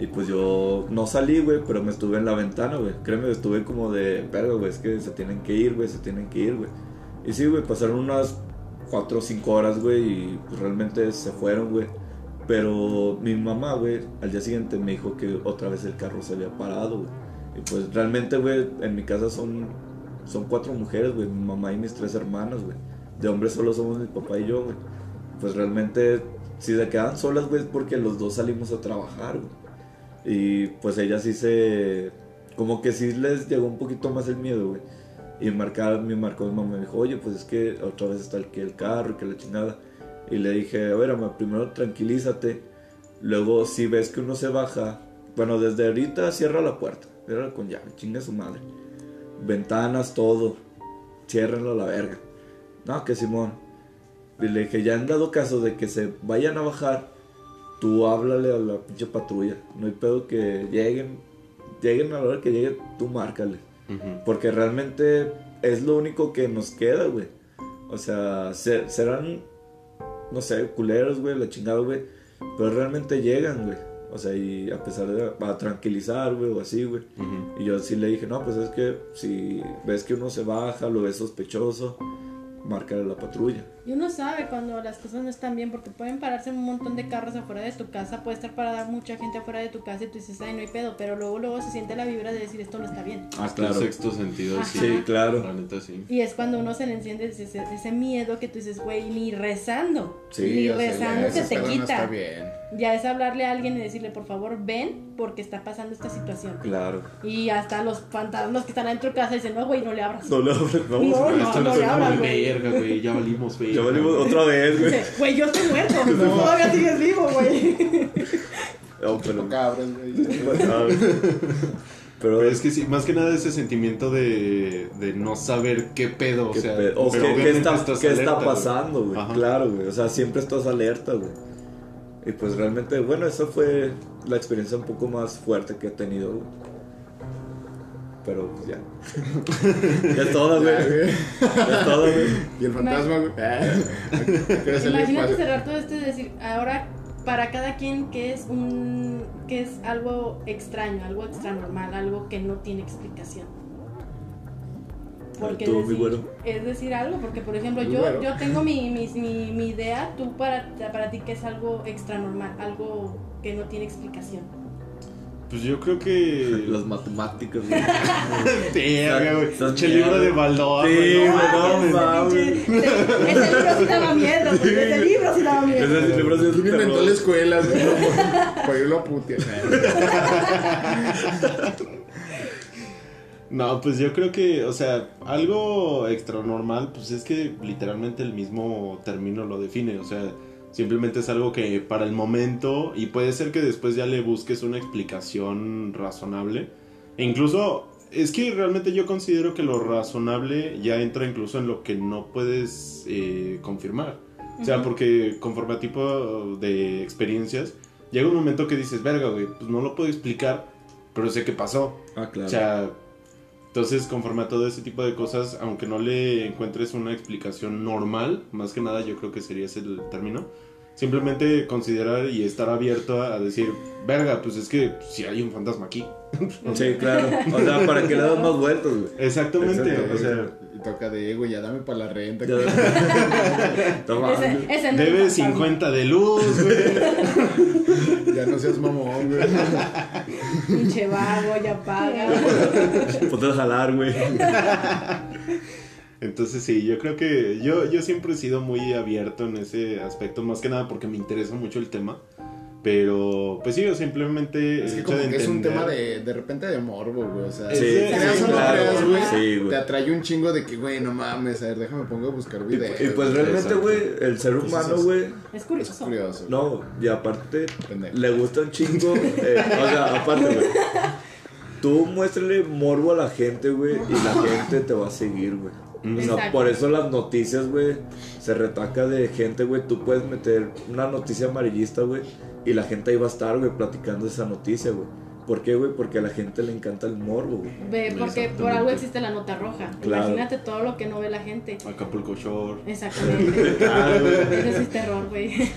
Y pues yo no salí, güey, pero me estuve en la ventana, güey. Créeme, estuve como de, verga, güey, es que se tienen que ir, güey, se tienen que ir, güey. Y sí, güey, pasaron unas 4 o 5 horas, güey, y pues realmente se fueron, güey. Pero mi mamá, güey, al día siguiente me dijo que otra vez el carro se había parado, güey. Y pues realmente, güey, en mi casa son, son cuatro mujeres, güey, mi mamá y mis tres hermanas, güey. De hombres solo somos mi papá y yo, güey. Pues realmente, si se quedan solas, güey, es porque los dos salimos a trabajar, güey. Y pues ellas sí se... Como que sí les llegó un poquito más el miedo, güey. Y marcar, me marcó mi mamá me dijo, oye, pues es que otra vez está que el carro que la chingada. Y le dije, a ver, mamá, primero tranquilízate. Luego, si ves que uno se baja, bueno, desde ahorita cierra la puerta. Cierra con llave, chinga su madre. Ventanas, todo. Ciérrenlo a la verga. No, que Simón. Y le dije, ya han dado caso de que se vayan a bajar, tú háblale a la pinche patrulla. No hay pedo que lleguen. Lleguen a la hora que lleguen, tú márcale. Ujú. Porque realmente es lo único que nos queda, güey. O sea, se- serán, no sé, culeros, güey, la chingada, güey. Pero realmente llegan, güey. O sea, y a pesar de a tranquilizar, güey, o así, güey. Ujú. Y yo sí le dije, no, pues es que si ves que uno se baja, lo ves sospechoso, márcale a la patrulla. Y uno sabe cuando las cosas no están bien porque pueden pararse un montón de carros afuera de tu casa, puede estar parada mucha gente afuera de tu casa y tú dices, ay, no hay pedo, pero luego luego se siente la vibra de decir esto no está bien. Ah, Hasta el sexto sentido, Ajá. sí. Sí, claro. La neta, sí. Y es cuando uno se le enciende ese, ese miedo que tú dices, güey, ni rezando, Sí, ni sea, rezando se te no quita. está bien. Ya es hablarle a alguien y decirle, por favor, ven porque está pasando esta situación. Claro. Y hasta los fantasmas que están adentro de casa dicen, no, güey, no le abras. No le abres, no. No, no, no nos le abras, güey. Ya valimos, güey. Ya valimos otra vez, güey. Güey, yo estoy muerto, tú todavía sigues vivo, güey. No, pero... Cabras, güey. Ah, Pero Pero es que sí, más que nada ese sentimiento de, de no saber qué pedo, o ¿Qué sea, pe- o pero qué- qué, está, estás qué está alerta, pasando, güey. Claro, güey. O sea, siempre estás alerta, güey. Y pues realmente, bueno, esa fue la experiencia un poco más fuerte que he tenido, güey. Pero pues ya. ya es todo, güey. Ya, es todo, güey. Y el fantasma, güey. Ah, ¿qué es el Imagínate cerrar todo esto y decir, ahora para cada quien que es un que es algo extraño, algo extranormal, algo que no tiene explicación. Porque Tú, decir- es decir algo, porque por ejemplo yo, yo tengo mi, mi, mi, mi idea, tú para, para ti que es algo extranormal, algo que no tiene explicación. Pues yo creo que. Las matemáticas, güey. Verga, güey. Estás Pinche libro de Baldor, Sí, güey. No mames. Ese, libro sí daba miedo, ese libro sí daba miedo. Ese libro de ¿Quién inventó la escuela, güey? Para irlo a putear. No, pues yo creo que, o sea, algo extranormal, pues es que literalmente el mismo término lo define, o sea, simplemente es algo que para el momento, y puede ser que después ya le busques una explicación razonable, e incluso, es que realmente yo considero que lo razonable ya entra incluso en lo que no puedes eh, confirmar, o sea, porque conforme a tipo de experiencias, llega un momento que dices, verga, güey, pues no lo puedo explicar, pero sé qué pasó. Ah, claro. O sea, entonces conforme a todo ese tipo de cosas, aunque no le encuentres una explicación normal, más que nada yo creo que sería ese el término, simplemente considerar y estar abierto a decir, verga, pues es que si hay un fantasma aquí. Sí, claro. O sea, ¿para qué le das más vueltas, güey? Exactamente, Exacto. o sea, toca de, "Eh, güey, ya dame para la renta. Ya- Toma, Ese, ese no Debe es fantasma. 50 de luz, güey. Ya no seas mamón, güey. Pinche vago, ya paga. ponte a jalar, güey. Entonces sí, yo creo que yo, yo siempre he sido muy abierto en ese aspecto, más que nada porque me interesa mucho el tema. Pero, pues sí, yo simplemente... Es que como que es un entender- tema de, de repente de morbo, güey. O sea, Sí, creas sí, o no claro, creas, güey, sí, güey. te atrae un chingo de que, güey, no mames, a ver, déjame pongo a buscar videos. y pues güey. realmente, güey, el ser humano, güey, Es Es curioso. curioso. no, y aparte, Pendejo. le gusta un chingo. eh, o sea, aparte, güey. Tú muéstrale morbo a la gente, güey, y la gente te va a seguir, güey. O sea, Exacto. por eso las noticias, güey, se retaca de gente, güey. Tú puedes meter una noticia amarillista, güey, y la gente ahí va a estar, güey, platicando esa noticia, güey. ¿Por qué, güey? Porque a la gente le encanta el morbo, güey. Ve, porque por algo existe la nota roja. Claro. Imagínate todo lo que no ve la gente. Acapulco Shore. Exactamente. Güey. Eso es terror, güey.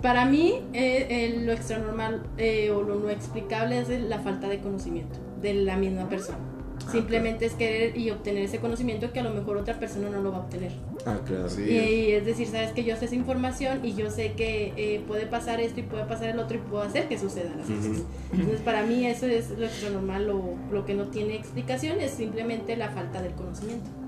Para mí, eh, eh, lo extranormal eh, o lo no explicable es la falta de conocimiento de la misma persona. Simplemente es querer y obtener ese conocimiento que a lo mejor otra persona no lo va a obtener. Ah, claro. Sí. Y, es decir, sabes que yo sé esa información y yo sé que eh, puede pasar esto y puede pasar el otro y puedo hacer que sucedan las cosas. Entonces, para mí, eso es lo extranormal o lo que no tiene explicación, es simplemente la falta del conocimiento.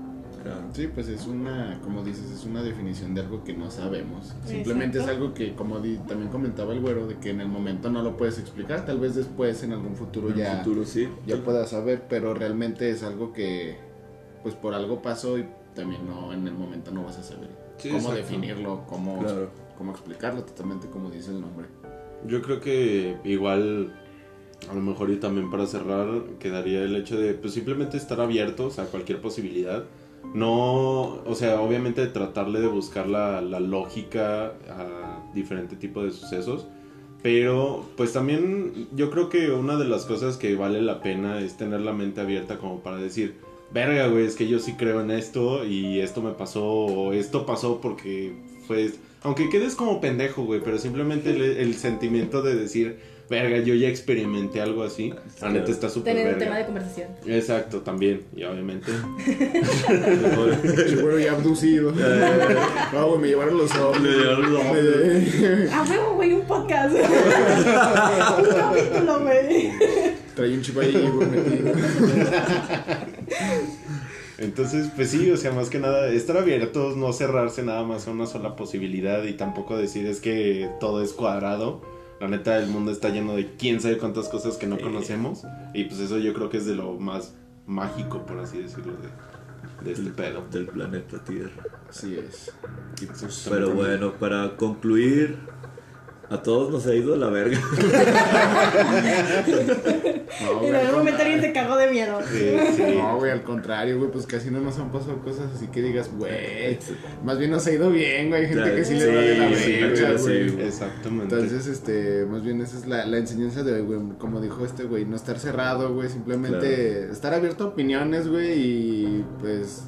Sí, pues es una, como dices, es una definición de algo que no sabemos. Simplemente Exacto. es algo que, como di- también comentaba el güero, de que en el momento no lo puedes explicar, tal vez después en algún futuro En ya, futuro, sí. ya puedas saber, pero realmente es algo que, pues por algo pasó y también no, en el momento no vas a saber Sí, cómo exacto. definirlo, cómo, Claro. cómo explicarlo, totalmente como dice el nombre. Yo creo que igual, a lo mejor y también para cerrar, quedaría el hecho de pues simplemente estar abiertos a cualquier posibilidad. No, o sea, obviamente tratarle de buscar la, la lógica a diferente tipo de sucesos. Pero pues también yo creo que una de las cosas que vale la pena es tener la mente abierta como para decir, verga, güey, es que yo sí creo en esto y esto me pasó o esto pasó porque fue... Aunque quedes como pendejo, güey, pero simplemente el, el sentimiento de decir, verga, yo ya experimenté algo así, la neta está súper Tener un tema de conversación. Exacto, también, y obviamente. El güero ya abducido. No, güey, me llevaron los ojos. Le llevaron los ojos. Ah, huevo, güey, un podcast. un capítulo, güey. Trae un chip ahí, güey, metido. Entonces, pues sí, o sea, más que nada, estar abiertos, no cerrarse nada más a una sola posibilidad y tampoco decir es que todo es cuadrado. La neta, el mundo está lleno de quién sabe cuántas cosas que no conocemos. Y pues eso yo creo que es de lo más mágico, por así decirlo, de, de este pedo. Del planeta Tierra. Así es. Y pues, Pero bueno, para concluir, a todos nos ha ido de la verga. No, Y güey, en al algún momento alguien contrario. se cagó de miedo. Sí, sí. No, güey, al contrario, güey, pues casi no nos han pasado cosas así que digas, güey. Más bien nos ha ido bien, güey. Hay gente que sí, sí, le va de la sí, verga, sí, güey. güey. Exactamente. Entonces, este, más bien esa es la, la enseñanza de hoy, güey. Como dijo este, güey, no estar cerrado, güey. Simplemente estar abierto a opiniones, güey. Y pues,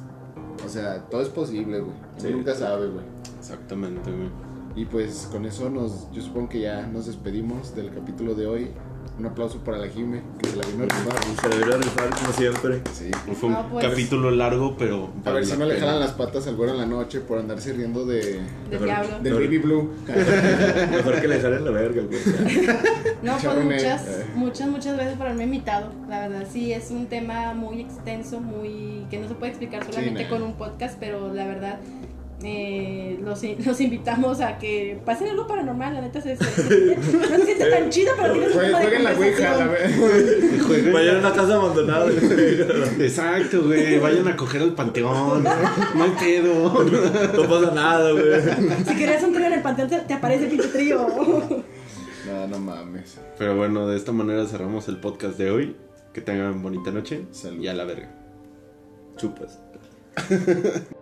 o sea, todo es posible, güey. Sí, nunca sí. sabe, güey. Exactamente, güey. Y pues con eso nos, yo supongo que ya nos despedimos del capítulo de hoy. Un aplauso para la Jime, que se la vino a rifar. Se le vino a rifar como siempre. Sí. Fue un No, pues. capítulo largo, pero. A ver si la no le pena. jalan las patas al güero en la noche por andarse riendo de, Del diablo. del baby blue. Mejor que le salen la verga, güey. No, pues muchas, Eh. muchas, muchas gracias por haberme invitado. La verdad, sí, es un tema muy extenso, muy que no se puede explicar solamente con un podcast, pero la verdad, eh, los, los invitamos a que pasen algo paranormal. La neta, se, se- se- no se siente tan chido, pero tienes un Jueguen, la ouija, la Vayan a una casa abandonada. Exacto, güey. Vayan a coger al panteón. No hay pedo. No pasa nada, güey. Si querías un trío en el panteón, te, te aparece el pinche trío. No, no mames. Pero bueno, de esta manera cerramos el podcast de hoy. Que tengan bonita noche. Salud. Y a la verga. Chupas.